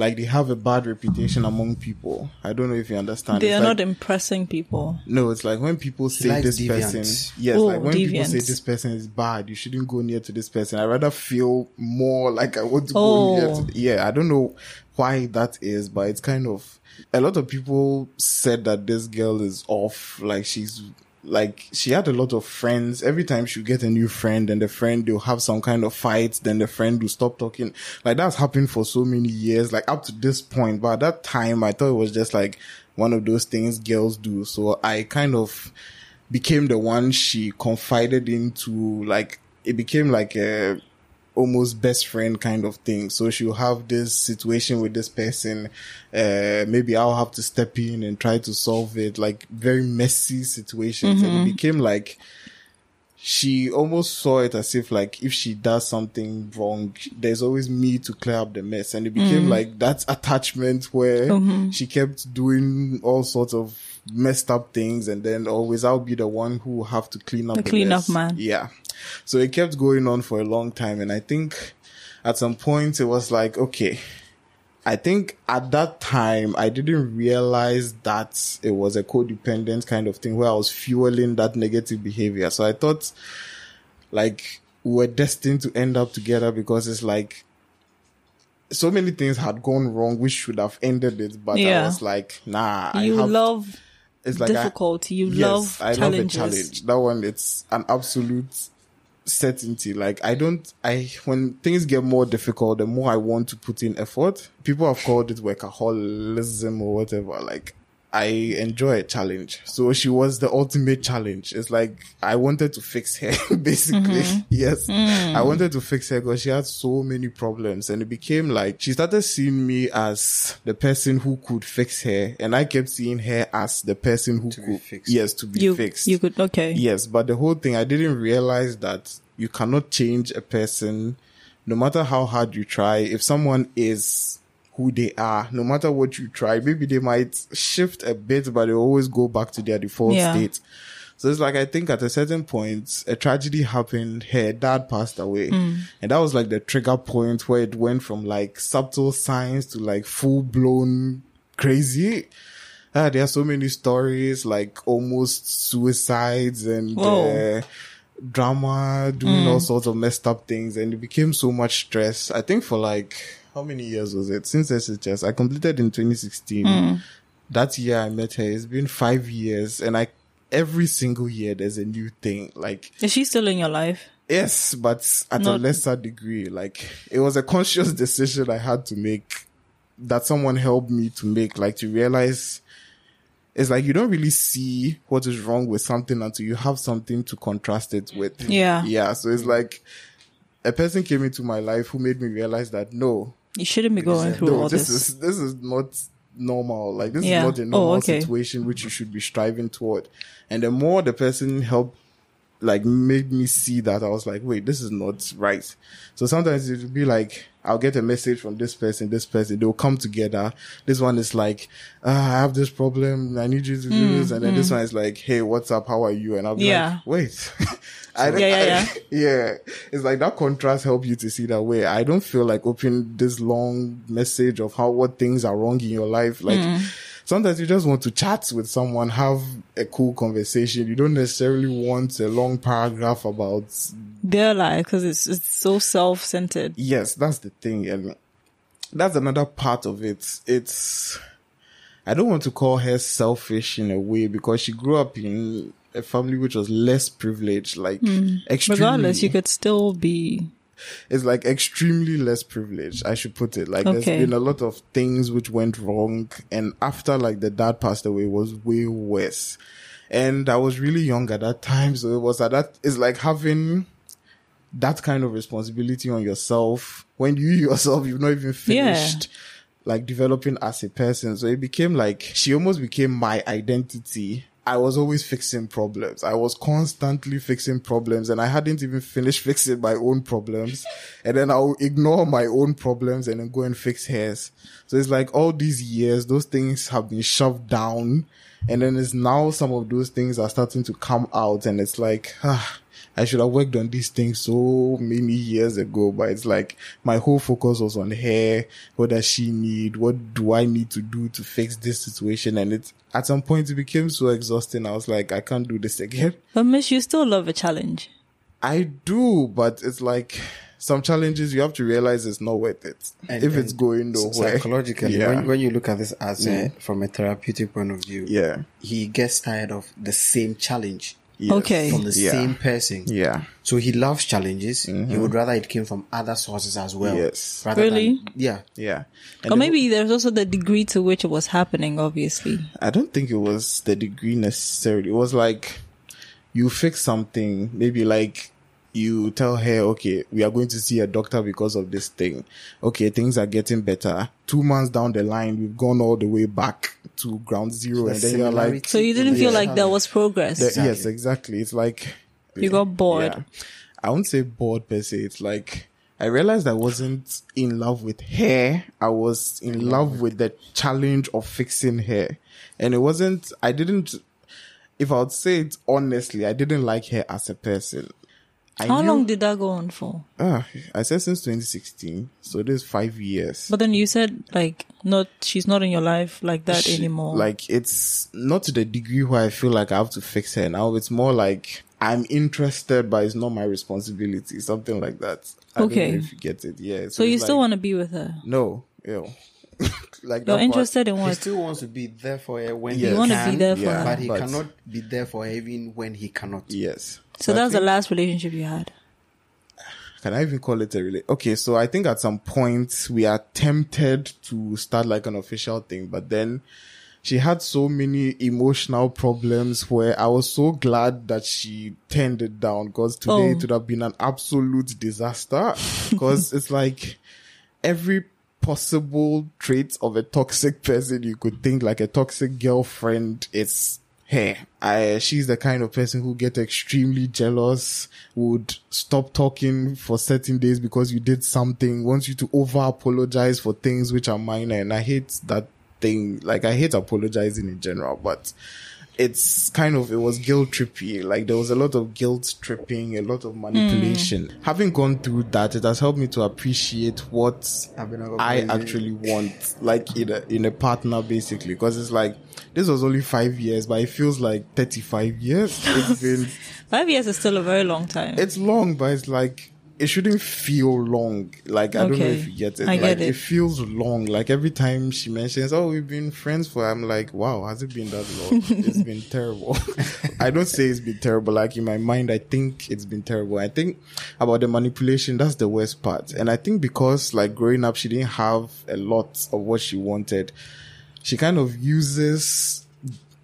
like they have a bad reputation among people. I don't know if you understand. They It's are like- not impressing people. no, it's like when people say likes this deviants. person, yes, Oh, like when people say this person is bad, you shouldn't go near to this person. I rather feel more like I want to go Oh. near to. Yeah, I don't know why that is, but it's kind of a lot of people said that this girl is off. Like she's like she had a lot of friends. Every time she get a new friend, and the friend they'll have some kind of fight, then the friend will stop talking. Like that's happened for so many years, like up to this point. But at that time, I thought it was just like one of those things girls do. So I kind of became the one she confided into. Like it became like a almost best friend kind of thing. So she'll have this situation with this person. Uh, maybe I'll have to step in and try to solve it. Like very messy situations. And it mm-hmm. became like, she almost saw it as if like if she does something wrong, there's always me to clear up the mess. And it became mm. like that attachment where mm-hmm. she kept doing all sorts of messed up things and then always I'll be the one who have to clean up The the, clean mess. up man. Yeah. So it kept going on for a long time. And I think at some point it was like, okay, I think at that time I didn't realize that it was a codependent kind of thing where I was fueling that negative behavior. So I thought like we were destined to end up together because it's like so many things had gone wrong which should have ended it, but I was like, nah, I You have love it's like I- difficulty. you yes, love I challenges. love a challenge. That one, it's an absolute certainty. Like I don't, I when things get more difficult, the more I want to put in effort. People have called it workaholism or whatever. Like I enjoy a challenge. So she was the ultimate challenge. It's like I wanted to fix her, basically. Mm-hmm. Yes, mm. I wanted to fix her because she had so many problems, and it became like she started seeing me as the person who could fix her, and I kept seeing her as the person who be could, fixed. yes, to be You fixed. you could okay. Yes, but the whole thing, I didn't realize that you cannot change a person no matter how hard you try. If someone is who they are, no matter what you try, maybe they might shift a bit, but they always go back to their default Yeah. state. So it's like, I think at a certain point, a tragedy happened. Her dad passed away. And that was like the trigger point where it went from like subtle signs to like full blown crazy. Ah, there are so many stories like almost suicides and uh, drama, doing all sorts of messed up things, and it became so much stress. I think for like how many years was it since SHS? I completed in 2016. Hmm. That year I met her. It's been five years, and I every single year there's a new thing. Like Is she still in your life? Yes, but at a lesser degree. Like it was a conscious decision I had to make that someone helped me to make, like to realize it's like you don't really see what is wrong with something until you have something to contrast it with. Yeah. Yeah. So it's like a person came into my life who made me realize that no, You shouldn't be going through no, all this, this. is this is not normal. Like this Yeah. is not a Oh, normal okay. situation which you should be striving toward. And the more the person helped like made me see that I was like, wait, this is not right. So sometimes it would be like, I'll get a message from this person, this person, they'll come together. This one is like, ah, I have this problem. I need you to do this. And then this one is like, Hey, what's up? How are you? And I'll be Mm, Yeah. like, wait. I, Yeah, yeah, I- yeah. yeah. It's like that contrast help you to see that way. I don't feel like opening this long message of how, what things are wrong in your life. Like, Mm. Sometimes you just want to chat with someone, have a cool conversation. You don't necessarily want a long paragraph about, Their life because it's it's so self centered. yes, that's the thing. And that's another part of it. It's, I don't want to call her selfish in a way because she grew up in a family which was less privileged, like hmm. extremely. Regardless, you could still be it's like extremely less privileged. I should put it like Okay. there's been a lot of things which went wrong, and after like the dad passed away, it was way worse. And I was really young at that time, so it was at that. It's like having that kind of responsibility on yourself when you yourself you've not even Yeah. finished. Like developing as a person. So it became like, she almost became my identity. I was always fixing problems. I was constantly fixing problems and I hadn't even finished fixing my own problems. And then I'll ignore my own problems and then go and fix hers. So it's like all these years, those things have been shoved down. And then it's now some of those things are starting to come out and it's like, ah, I should have worked on these things so many years ago, but it's like my whole focus was on her. What does she need? What do I need to do to fix this situation? And it, at some point, it became so exhausting. I was like, I can't do this again. But Miss, you still love a challenge. I do, but it's like some challenges you have to realize it's not worth it. And- if it's going nowhere. Psychologically, Yeah. when, when you look at this as a, mm. from a therapeutic point of view, yeah. he gets tired of the same challenge Yes. Okay. from the Yeah. same person. Yeah. So he loves challenges. He mm-hmm. would rather it came from other sources as well. Yes. rather Really? Than, yeah. Yeah. And Or the- maybe there's also the degree to which it was happening, obviously. I don't think it was the degree necessarily. It was like you fix something, maybe like you tell her, okay, we are going to see a doctor because of this thing. Okay, things are getting better. Two months down the line, we've gone all the way back to ground zero, The and then you're like, So you didn't feel the like there was progress. the- Exactly. yes, exactly. It's like You got bored. Yeah. I won't say bored per se. It's like I realized I wasn't in love with her. I was in love with the challenge of fixing her. And it wasn't, I didn't, if I would say it honestly, I didn't like her as a person. I How knew- long did that go on for? Ah, I said since 2016. So this five years. But then you said like not she's not in your life like that She- anymore. Like it's not to the degree where I feel like I have to fix her now. It's more like I'm interested, but it's not my responsibility. Something like that. I don't Okay. know if you get it. Yeah. so you still like- want to be with her. No. Ew. like You're that part- interested in He still wants to be there for her when You he wanna be there for Yeah, her. but he but- cannot be there for her even when he cannot. Yes. So I that's the think- last relationship you had. Can I even call it a relate? Okay, so I think at some point we are tempted to start like an official thing, but then she had so many emotional problems where I was so glad that she turned it down because today Oh. it would have been an absolute disaster because it's like every possible trait of a toxic person you could think like a toxic girlfriend it's her I, she's the kind of person who get extremely jealous would stop talking for certain days because you did something wants you to over apologize for things which are minor. And i hate that thing. Like i hate apologizing in general but it's kind of it was guilt trippy. Like there was a lot of guilt tripping, a lot of manipulation. Hmm. Having gone through that, it has helped me to appreciate what I've been I avoiding- actually want, like in a in a partner, basically. Because it's like this was only five years, but it feels like thirty five years. It's been Five years is still a very long time. it's long, but it's like it shouldn't feel long. Like I don't know if you get it. I like get it. feels long. Like every time she mentions, "Oh, we've been friends for," I'm like, "Wow, has it been that long?" it's been terrible. I don't say it's been terrible. Like in my mind, I think it's been terrible. I think about the manipulation. That's the worst part. And I think because like growing up, she didn't have a lot of what she wanted. She kind of uses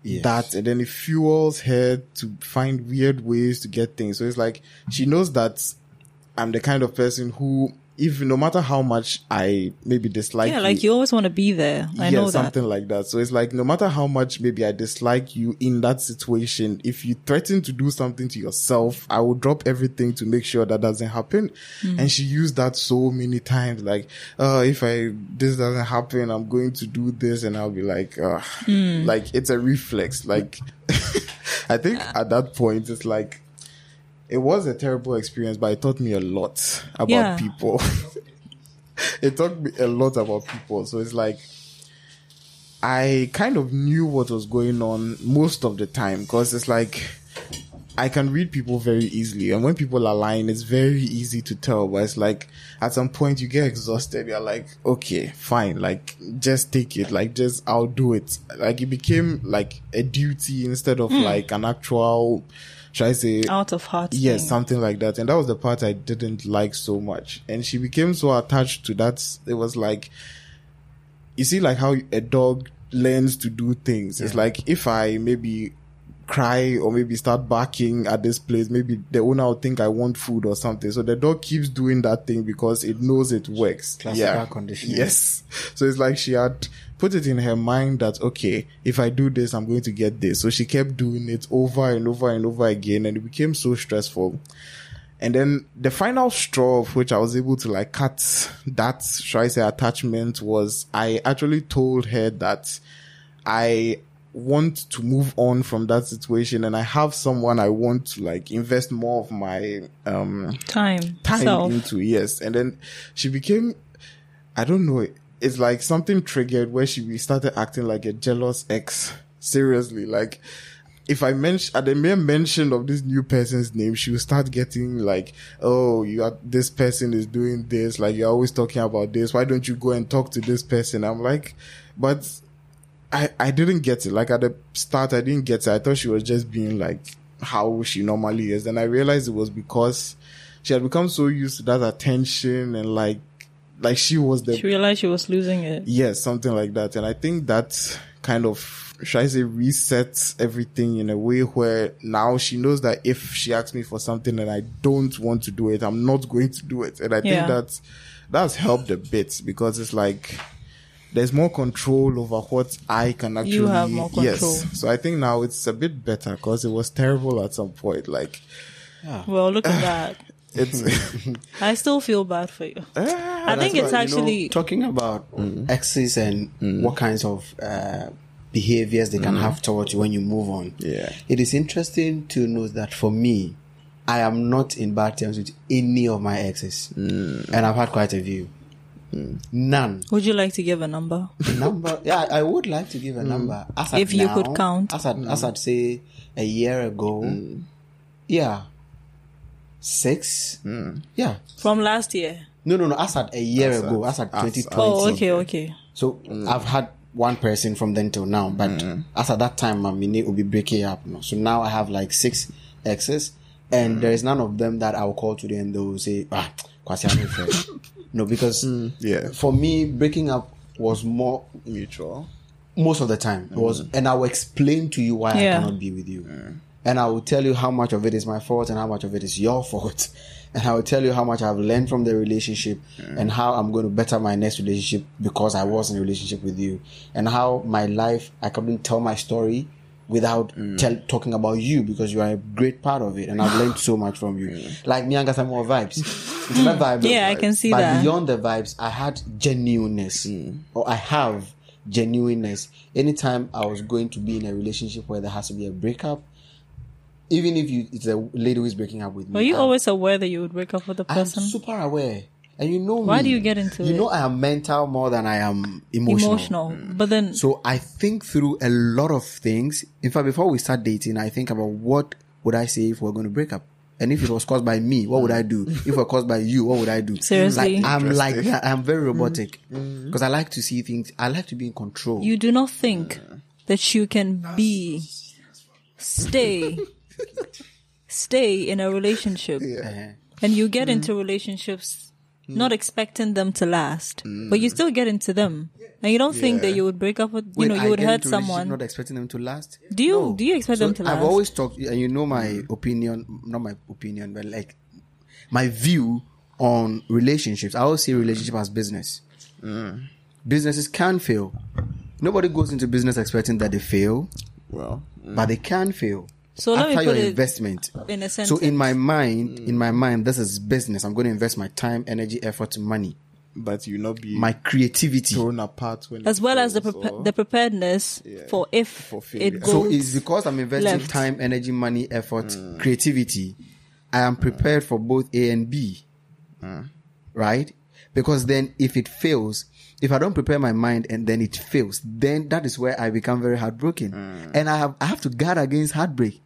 Yes. that and then it fuels her to find weird ways to get things. So it's like she knows that I'm the kind of person who, if no matter how much I maybe dislike Yeah, like you always want to be there. I yeah, know that. something like that. So it's like no matter how much maybe I dislike you in that situation, if you threaten to do something to yourself, I will drop everything to make sure that doesn't happen. Mm. And she used that so many times, like, uh, if I this doesn't happen, I'm going to do this, and I'll be like, uh, Mm. like it's a reflex. Like, I think at that point, it's like. It was a terrible experience, but it taught me a lot about Yeah. people. it taught me a lot about people. So it's like I kind of knew what was going on most of the time because it's like I can read people very easily, and when people are lying, it's very easy to tell. But it's like at some point you get exhausted. You're like, okay, fine, like just take it, like just I'll do it. Like it became like a duty instead of hmm. like an actual. Should I say Out of heart. Yes, thing. something like that. And that was the part I didn't like so much. And she became so attached to that. It was like, you see, like how a dog learns to do things. It's like if I maybe cry or maybe start barking at this place, maybe the owner will think I want food or something. So the dog keeps doing that thing because it knows it works. Classical conditioning. Yes. So it's like she had put it in her mind that, okay, if I do this, I'm going to get this. So she kept doing it over and over and over again and it became so stressful. And then the final straw of which I was able to like cut that, should I say, attachment was I actually told her that I want to move on from that situation and I have someone I want to like invest more of my um Time. time Self. into yes and then she became i don't know it's like something triggered where she started acting like a jealous ex seriously like if I mention at the mere mention of this new person's name, she will start getting like, "Oh, you are this person is doing this. Like you're always talking about this. Why don't you go and talk to this person?" I'm like, but I I didn't get it. Like at the start, I didn't get it. I thought she was just being like how she normally is. Then I realized it was because she had become so used to that attention and like like she was the She realized she was losing it. Yes, something like that. And I think that kind of, should I say, resets everything in a way where now she knows that if she asks me for something and I don't want to do it, I'm not going to do it. And I Yeah. think that that's helped a bit because it's like, there's more control over what I can actually. You have more control. Yes. So I think now it's a bit better because it was terrible at some point. Like, Well, look at that. it's, I still feel bad for you. Ah, I think it's That's why, you know, actually talking about mm. exes and mm. what kinds of uh, behaviors they can mm. have towards you when you move on. Yeah. It is interesting to note that for me, I am not in bad terms with any of my exes, and I've had quite a few. None. Would you like to give a number? number. Yeah, I, I would like to give a number. As at If you now, could count. As I'd, as I'd say a year ago, yeah, six. Hmm. Yeah. From last year. No, no, no. As at a year As ago, at- as at as- 2020. Oh, okay, okay. So hmm. I've had one person from then till now, but hmm. as at that time, my minute will be breaking up. No? So now I have like six exes, and there is none of them that I will call today and they will say, ah, Kwasi, I'm fresh. No, because yeah. for me, breaking up was more mutual. most of the time. It was, and I will explain to you why Yeah. I cannot be with you, and I will tell you how much of it is my fault and how much of it is your fault, and I will tell you how much I've learned from the relationship and how I'm going to better my next relationship because I was in a relationship with you, and how my life I couldn't tell my story without mm. tell, talking about you because you are a great part of it and I've learned so much from you. Like me and some more vibes. It's not vibe, Yeah, I can see but that. beyond the vibes, I had genuineness mm. or I have genuineness. Anytime I was going to be in a relationship where there has to be a breakup, even if you it's a lady who is breaking up with me. Were you I'm- always aware that you would break up with the person? I am person? super aware. And you know me. Why me. do you get into You it? know I am mental more than I am emotional. Emotional. But then So I think through a lot of things. In fact, before we start dating, I think about what would I say if we're going to break up. And if it was caused by me, what would I do? If it was caused by you, what would I do? Seriously? Like, I'm like that. I'm very mm. robotic because I like to see things. I like to be in control. You do not think that you can be, stay, stay in a relationship Uh-huh. and you get mm. into relationships mm. not expecting them to last, but mm. you still get into them. And you don't think that you would break up with, you Wait, know, I you would get hurt into relationship someone. Not expecting them to last. Do you- do you expect them to last? I've always talked, and you know my opinion, not my opinion, but like my view on relationships. I always see relationship as business. Businesses can fail. Nobody goes into business expecting that they fail, Well, but they can fail. So let me after your it investment. in a sense. So in my mind, in my mind, this is business. I'm going to invest my time, energy, effort, money, but you not be my creativity. thrown apart when as well as the fails prepa- or- the preparedness for if For failure. it So goes. it's because I'm investing left. time, energy, money, effort, mm. creativity. I am prepared for both A and B. Mm. Right? Because then if it fails, if I don't prepare my mind and then it fails, then that is where I become very heartbroken. Mm. And I have I have to guard against heartbreak.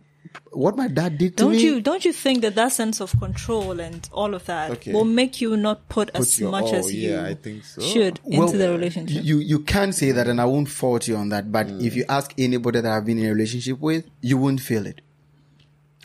What my dad did to don't me. you don't you think that that sense of control and all of that Okay. will make you not put, as your much all, as you yeah, I think so. should Well, into the relationship? You you can say that, and I won't fault you on that. But if mm. you ask anybody that I've been in a relationship with, you won't feel it.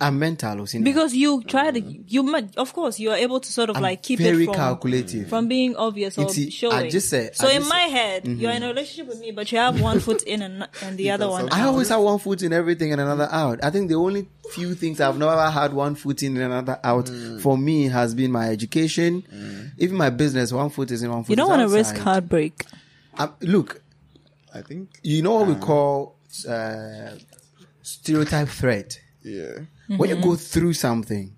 I'm mental, Osini. because you try to you might of course you are able to sort of I'm like keep very it from calculative. from being obvious or It's- I showing. just said- so I in just my said- Mm-hmm. head, you're in a relationship with me, but you have one foot in and, and the other one I out. always have one foot in everything and another out. I think the only few things I've never had one foot in and another out Mm. for me has been my education, even my business. One foot is in one foot. You don't want want to risk heartbreak. Um, look, I think you know what we call uh, stereotype threat. Yeah. When you Mm-hmm. go through something,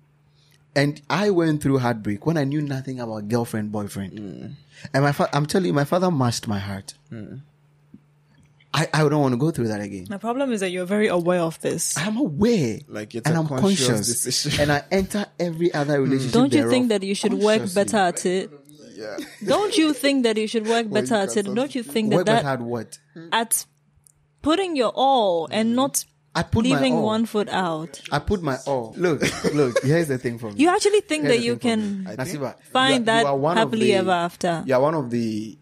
and I went through heartbreak when I knew nothing about girlfriend, boyfriend, Mm. and my fa- I'm telling you, my father mashed my heart. I, I don't want to go through that again. My problem is that you're very aware of this. I'm aware, Like, it's and a I'm conscious conscious, decision. and I enter every other relationship. Don't you think that you should work better at it? Yeah. Don't you think that you should work better at it? Don't you think that Work that at what? at putting your all and not I put leaving my all. one foot out? I put my all. Look, look. Here's the thing for me. You actually think Here's that you thing for me. can Nasiba, find you are- that are one of happily the- ever after? You are one of the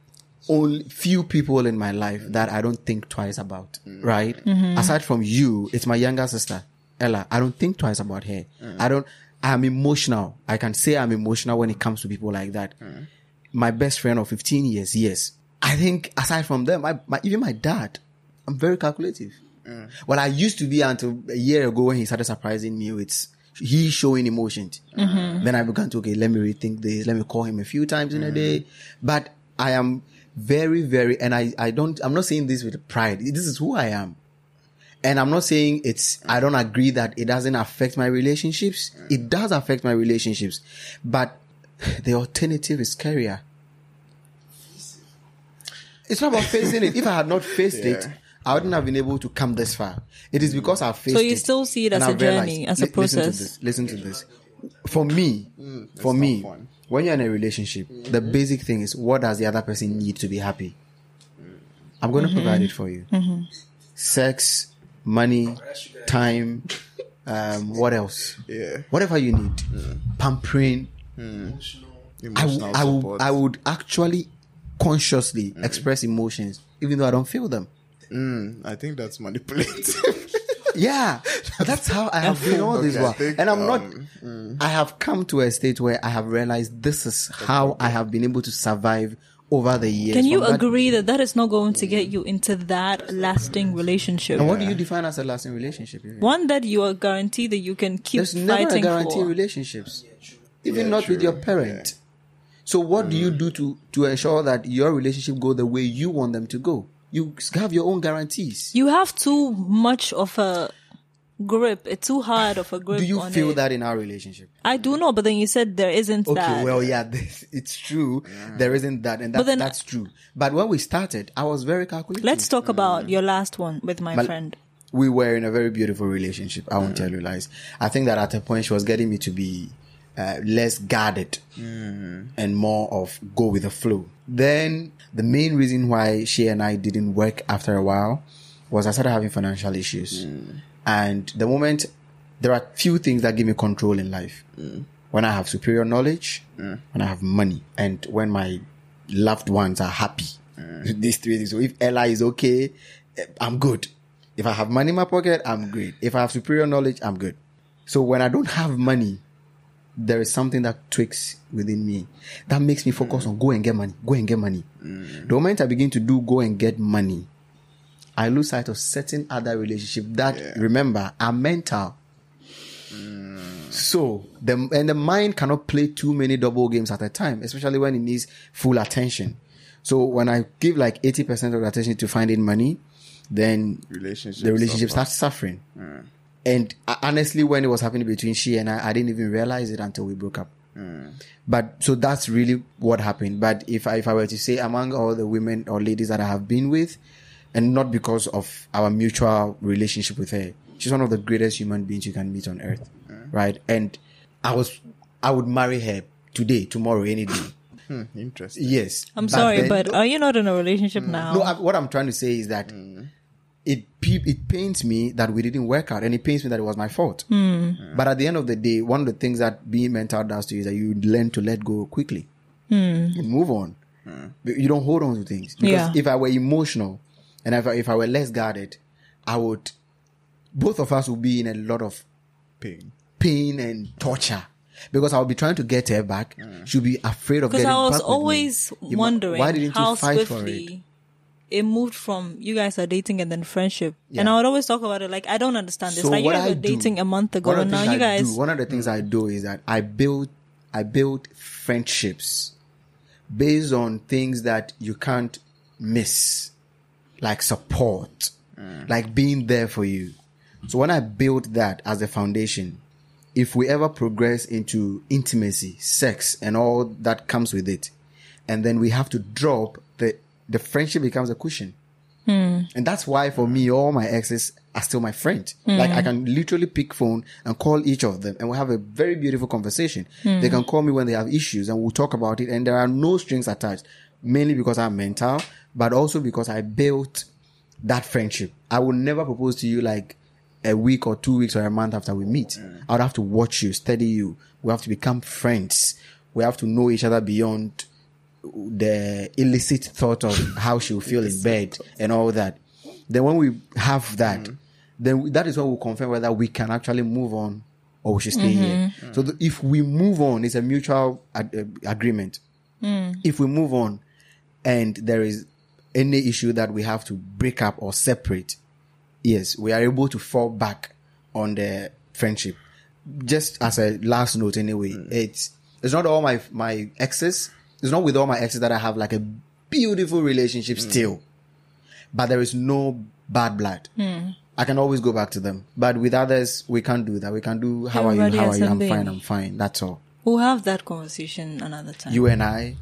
only few people in my life that I don't think twice about. Mm. Right? Mm-hmm. Aside from you, it's my younger sister, Ella. I don't think twice about her. Mm. I don't. I'm emotional. I can say I'm emotional when it comes to people like that. Mm. My best friend of 15 years, yes. I think aside from them, I, my, even my dad, I'm very calculative. Mm. Well, I used to be until a year ago when he started surprising me with he showing emotions. Mm-hmm. Then I began to okay, let me rethink this. Let me call him a few times in a mm. day. But I am very, very, and I, I don't. I'm not saying this with pride. This is who I am. And I'm not saying it's, I don't agree that it doesn't affect my relationships. Mm. It does affect my relationships. But the alternative is scarier. It's not about facing it. If I had not faced it, Yeah. I wouldn't have been able to come this far. It is because I've faced it. So it. you still see it as a I've realized- journey, as a Li- Listen to process. this. Listen to this. For me, mm, for me, fun. when you're in a relationship, the mm-hmm. basic thing is what does the other person need to be happy? Mm-hmm. I'm going to provide it for you. Mm-hmm. Sex, money, time, um, what else? Yeah. Whatever you need. Mm. Pampering. Mm. I, Emotional w- I, would, support. I would actually consciously express emotions, even though I don't feel them. Mm, I think that's manipulative. Yeah, that's how I have been all this Okay, I while, think, and I'm um, not. I have come to a state where I have realized this is how I have been able to survive over the years. Can you From that- agree that that is not going to get you into that lasting relationship? And what do you define as a lasting relationship? One that you are guaranteed that you can keep There's never a guarantee for. relationships, even Yeah, not with your parent. So what do you do to to ensure that your relationship go the way you want them to go? You have your own guarantees. You have too much of a grip. It's too hard of a grip. do you on feel it. that in our relationship? I do know, but then you said there isn't Okay, that. well, yeah, this, it's true. There isn't that, and But that's, then- that's true. But when we started, I was very calculated. Let's talk mm. about your last one with my Mal- friend. we were in a very beautiful relationship. I won't tell you lies. I think that at a point she was getting me to be uh, less guarded hmm. and more of go with the flow. Then the main reason why she and I didn't work after a while was I started having financial issues. Hmm. And the moment there are few things that give me control in life. Hmm. When I have superior knowledge, when I have money, and when my loved ones are happy. These three things. So if Ella is okay, eh, I'm good. If I have money in my pocket, I'm great. If I have superior knowledge, I'm good. So when I don't have money, there is something that tweaks within me that makes me focus mm. on go and get money, go and get money. Mm. The moment I begin to do go and get money, I lose sight of certain other relationships that remember are mental. Mm. So the and the mind cannot play too many double games at a time, especially when it needs full attention. So when I give like eighty percent of the attention to finding money, then Relationship the relationship suffer. starts suffering. And uh, honestly, when it was happening between she and I, I didn't even realize it until we broke up. But so that's really what happened. But if I, if I were to say among all the women or ladies that I have been with, and not because of our mutual relationship with her, she's one of the greatest human beings you can meet on earth, right? And I was, I would marry her today, tomorrow, any day. Hmm, interesting. Yes. I'm Back sorry, then- but are you not in a relationship now? no, I, what I'm trying to say is that it it pains me that we didn't work out, and it pains me that it was my fault. Hmm. But at the end of the day, one of the things that being mental does to you is that you learn to let go quickly hmm. and move on. But You don't hold on to things because Yeah. if I were emotional and if I, if I were less guarded, I would. Both of us would be in a lot of Pain. pain and torture. Because I would be trying to get her back. She'll be afraid of Because getting I was back with me. always wondering why didn't how you fight for it? Swiftly it? moved from you guys are dating and then friendship. And I would always talk about it like I don't understand this. So like you what guys I were do- dating a month ago and now you I guys do, one of the things I do is that I build I build friendships based on things that you can't miss, like support, mm. like being there for you. So when I build that as a foundation, if we ever progress into intimacy, sex, and all that comes with it, and then we have to drop the the friendship becomes a cushion. Hmm. And that's why for me, all my exes are still my friend. Hmm. Like I can literally pick phone and call each of them and we'll have a very beautiful conversation. Hmm. They can call me when they have issues and we'll talk about it. And there are no strings attached, mainly because I'm mental, but also because I built that friendship. I would never propose to you like a week or two weeks or a month after we meet. I would have to watch you, study you. We have to become friends. We have to know each other beyond the illicit thought of how she'll feel in bed and all that. Then when we have that, mm-hmm. then we- that is what we'll confirm whether we can actually move on or we should stay here. Mm-hmm. So the, if we move on, it's a mutual ag- uh, agreement. Mm. If we move on and there is any issue that we have to break up or separate, yes, we are able to fall back on the friendship. Just as a last note, anyway, mm. it's it's not all my my exes. It's not with all my exes that I have like a beautiful relationship mm. still, but there is no bad blood. Hmm. I can always go back to them, but with others we can't do that. We can do how Everybody are you? How are you? I'm baby. fine. I'm fine. That's all. we'll have that conversation another time. You and I,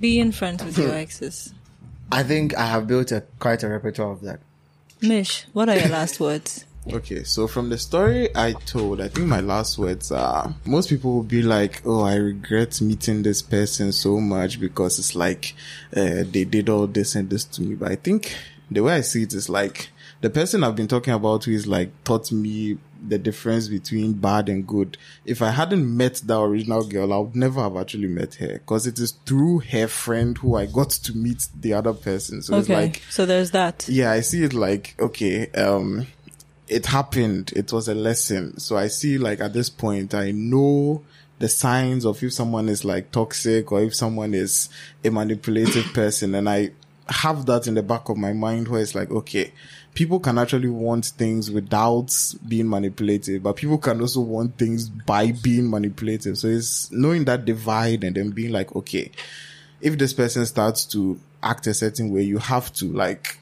Being friends with your exes. I think I have built a quite a repertoire of that. Mish, what are your last words? Okay, so from the story I told, I think my last words are most people will be like, "Oh, I regret meeting this person so much because it's like uh, they did all this and this to me." But I think the way I see it is like the person I've been talking about who is like taught me the difference between bad and good. If I hadn't met that original girl, I would never have actually met her because it is through her friend who I got to meet the other person. So it's like so there's that. yeah, I see it like, okay, um, it happened. It was a lesson. So I see like at this point, I know the signs of if someone is like toxic or if someone is a manipulative person. And I have that in the back of my mind where it's like, okay, people can actually want things without being manipulative, but people can also want things by being manipulative. So it's knowing that divide and then being like, okay, if this person starts to act a certain way, you have to like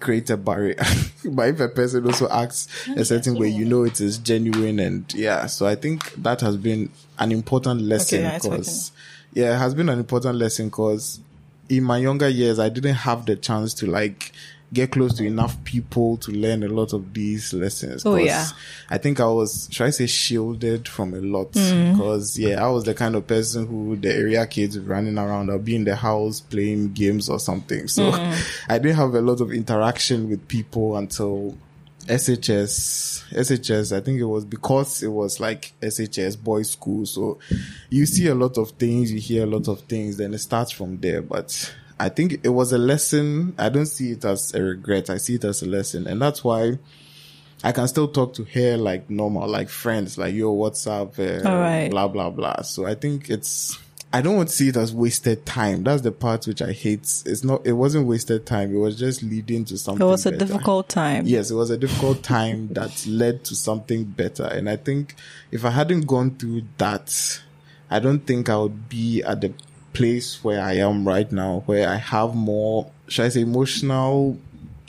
create a barrier. but if a person also acts a certain way, you know it is genuine and yeah. So I think that has been an important lesson Okay, yeah, because yeah, it has been an important lesson because in my younger years I didn't have the chance to like get close to enough people to learn a lot of these lessons. Oh, yeah. I think I was, should I say, shielded from a lot Mm-hmm. because yeah, I was the kind of person who the area kids running around. I'll be in the house playing games or something. So Mm-hmm. I didn't have a lot of interaction with people until SHS, SHS, I think it was because it was like SHS boys school. So you see a lot of things, you hear a lot of things, then it starts from there. But I think it was a lesson. I don't see it as a regret. I see it as a lesson. And that's why I can still talk to her like normal, like friends, like, yo, what's up? Uh, All right. Blah, blah, blah. So I think it's, I don't want to see it as wasted time. That's the part which I hate. It's not, it wasn't wasted time. It was just leading to something. It was a better. difficult time. Yes, it was a difficult time that led to something better. And I think if I hadn't gone through that, I don't think I would be at the place where I am right now, where I have more, should I say, emotional,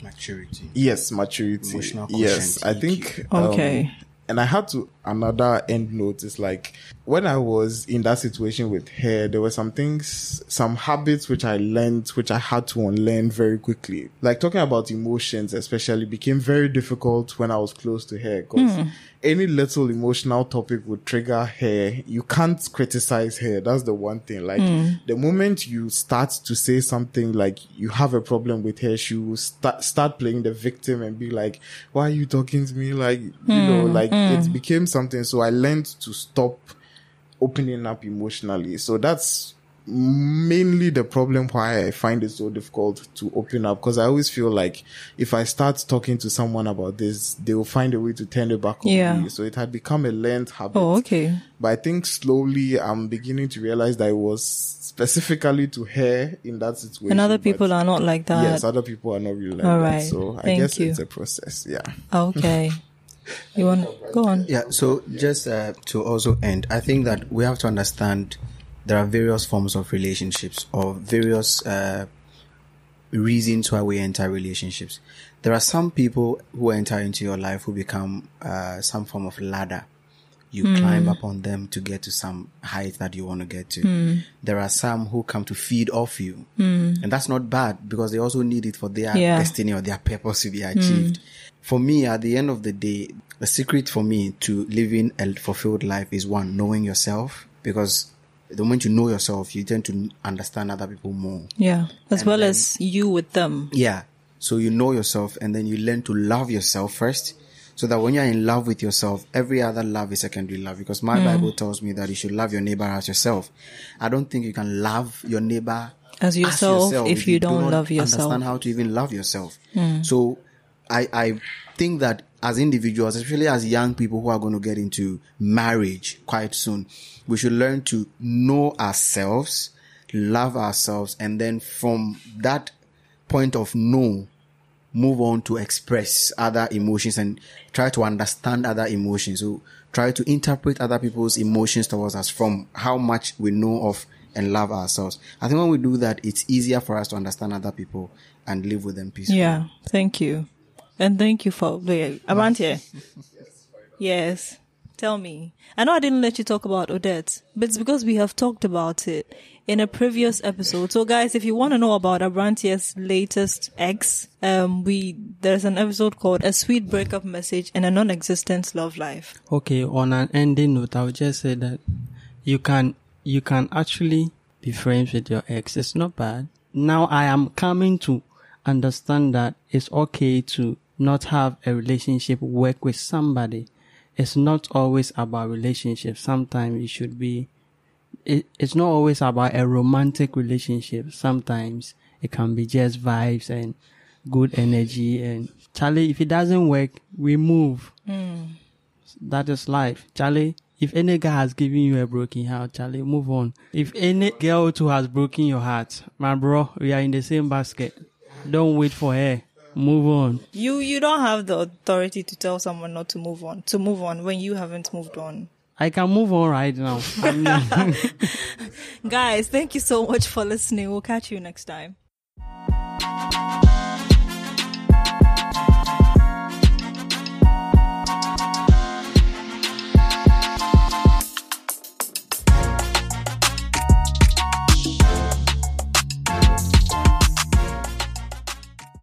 Maturity. yes, maturity. Emotional yes, I think. um, Okay. and I had to another end note is like when I was in that situation with her, there were some things, some habits which I learned, which I had to unlearn very quickly. Like talking about emotions, especially, became very difficult when I was close to her because hmm. any little emotional topic would trigger her. You can't criticize her. That's the one thing. Like hmm. the moment you start to say something like you have a problem with her, she will start start playing the victim and be like, "Why are you talking to me?" Like you know, hmm. like it became something. So I learned to stop opening up emotionally. So that's mainly the problem why I find it so difficult to open up because I always feel like if I start talking to someone about this, they will find a way to turn it back on Yeah. me. So it had become a learned habit. Oh, okay. But I think slowly I'm beginning to realize that it was specifically to her in that situation. And other but people are not like that. Yes, other people are not really like All that. right. So I guess you. it's a process. Yeah. Okay. You want go on? Yeah, so just uh, to also end, I think that we have to understand there are various forms of relationships or various uh, reasons why we enter relationships. There are some people who enter into your life who become uh, some form of ladder. You climb up on them to get to some height that you want to get to. There are some who come to feed off you. And that's not bad because they also need it for their Yeah. destiny or their purpose to be achieved. For me, at the end of the day, the secret for me to living a fulfilled life is one, knowing yourself because the moment you know yourself, you tend to understand other people more. Yeah. As And well then- as you with them. Yeah. So you know yourself and then you learn to love yourself first. So that when you're in love with yourself, every other love is secondary love. Because my mm. Bible tells me that you should love your neighbor as yourself. I don't think you can love your neighbor As yourself if you do don't not love yourself. Understand how to even love yourself. Mm. So I, I think that as individuals, especially as young people who are going to get into marriage quite soon, we should learn to know ourselves, love ourselves, and then from that point of know, move on to express other emotions and try to understand other emotions. So try to interpret other people's emotions towards us from how much we know of and love ourselves. I think when we do that, it's easier for us to understand other people and live with them peacefully. Yeah. Thank you. And thank you for wait, Amantia. Yes. Tell me. I know I didn't let you talk about Odette, but it's because we have talked about it in a previous episode. So guys, if you want to know about Abrantier's latest ex, um, we, there's an episode called A Sweet Breakup Message and a Non-Existent Love Life. Okay, on an ending note, I would just say that you can you can actually be friends with your ex. It's not bad. Now I am coming to understand that it's okay to not have a relationship, work with somebody. It's not always about relationships. Sometimes it should be it, it's not always about a romantic relationship. Sometimes it can be just vibes and good energy and Charlie, if it doesn't work, we move. Hmm. That is life. Charlie, if any guy has given you a broken heart, Charlie, move on. If any girl too has broken your heart, my bro, we are in the same basket. Don't wait for her. Move on. You, you don't have the authority to tell someone not to move on, to move on when you haven't moved on. I can move on right now. Guys, thank you so much for listening. We'll catch you next time.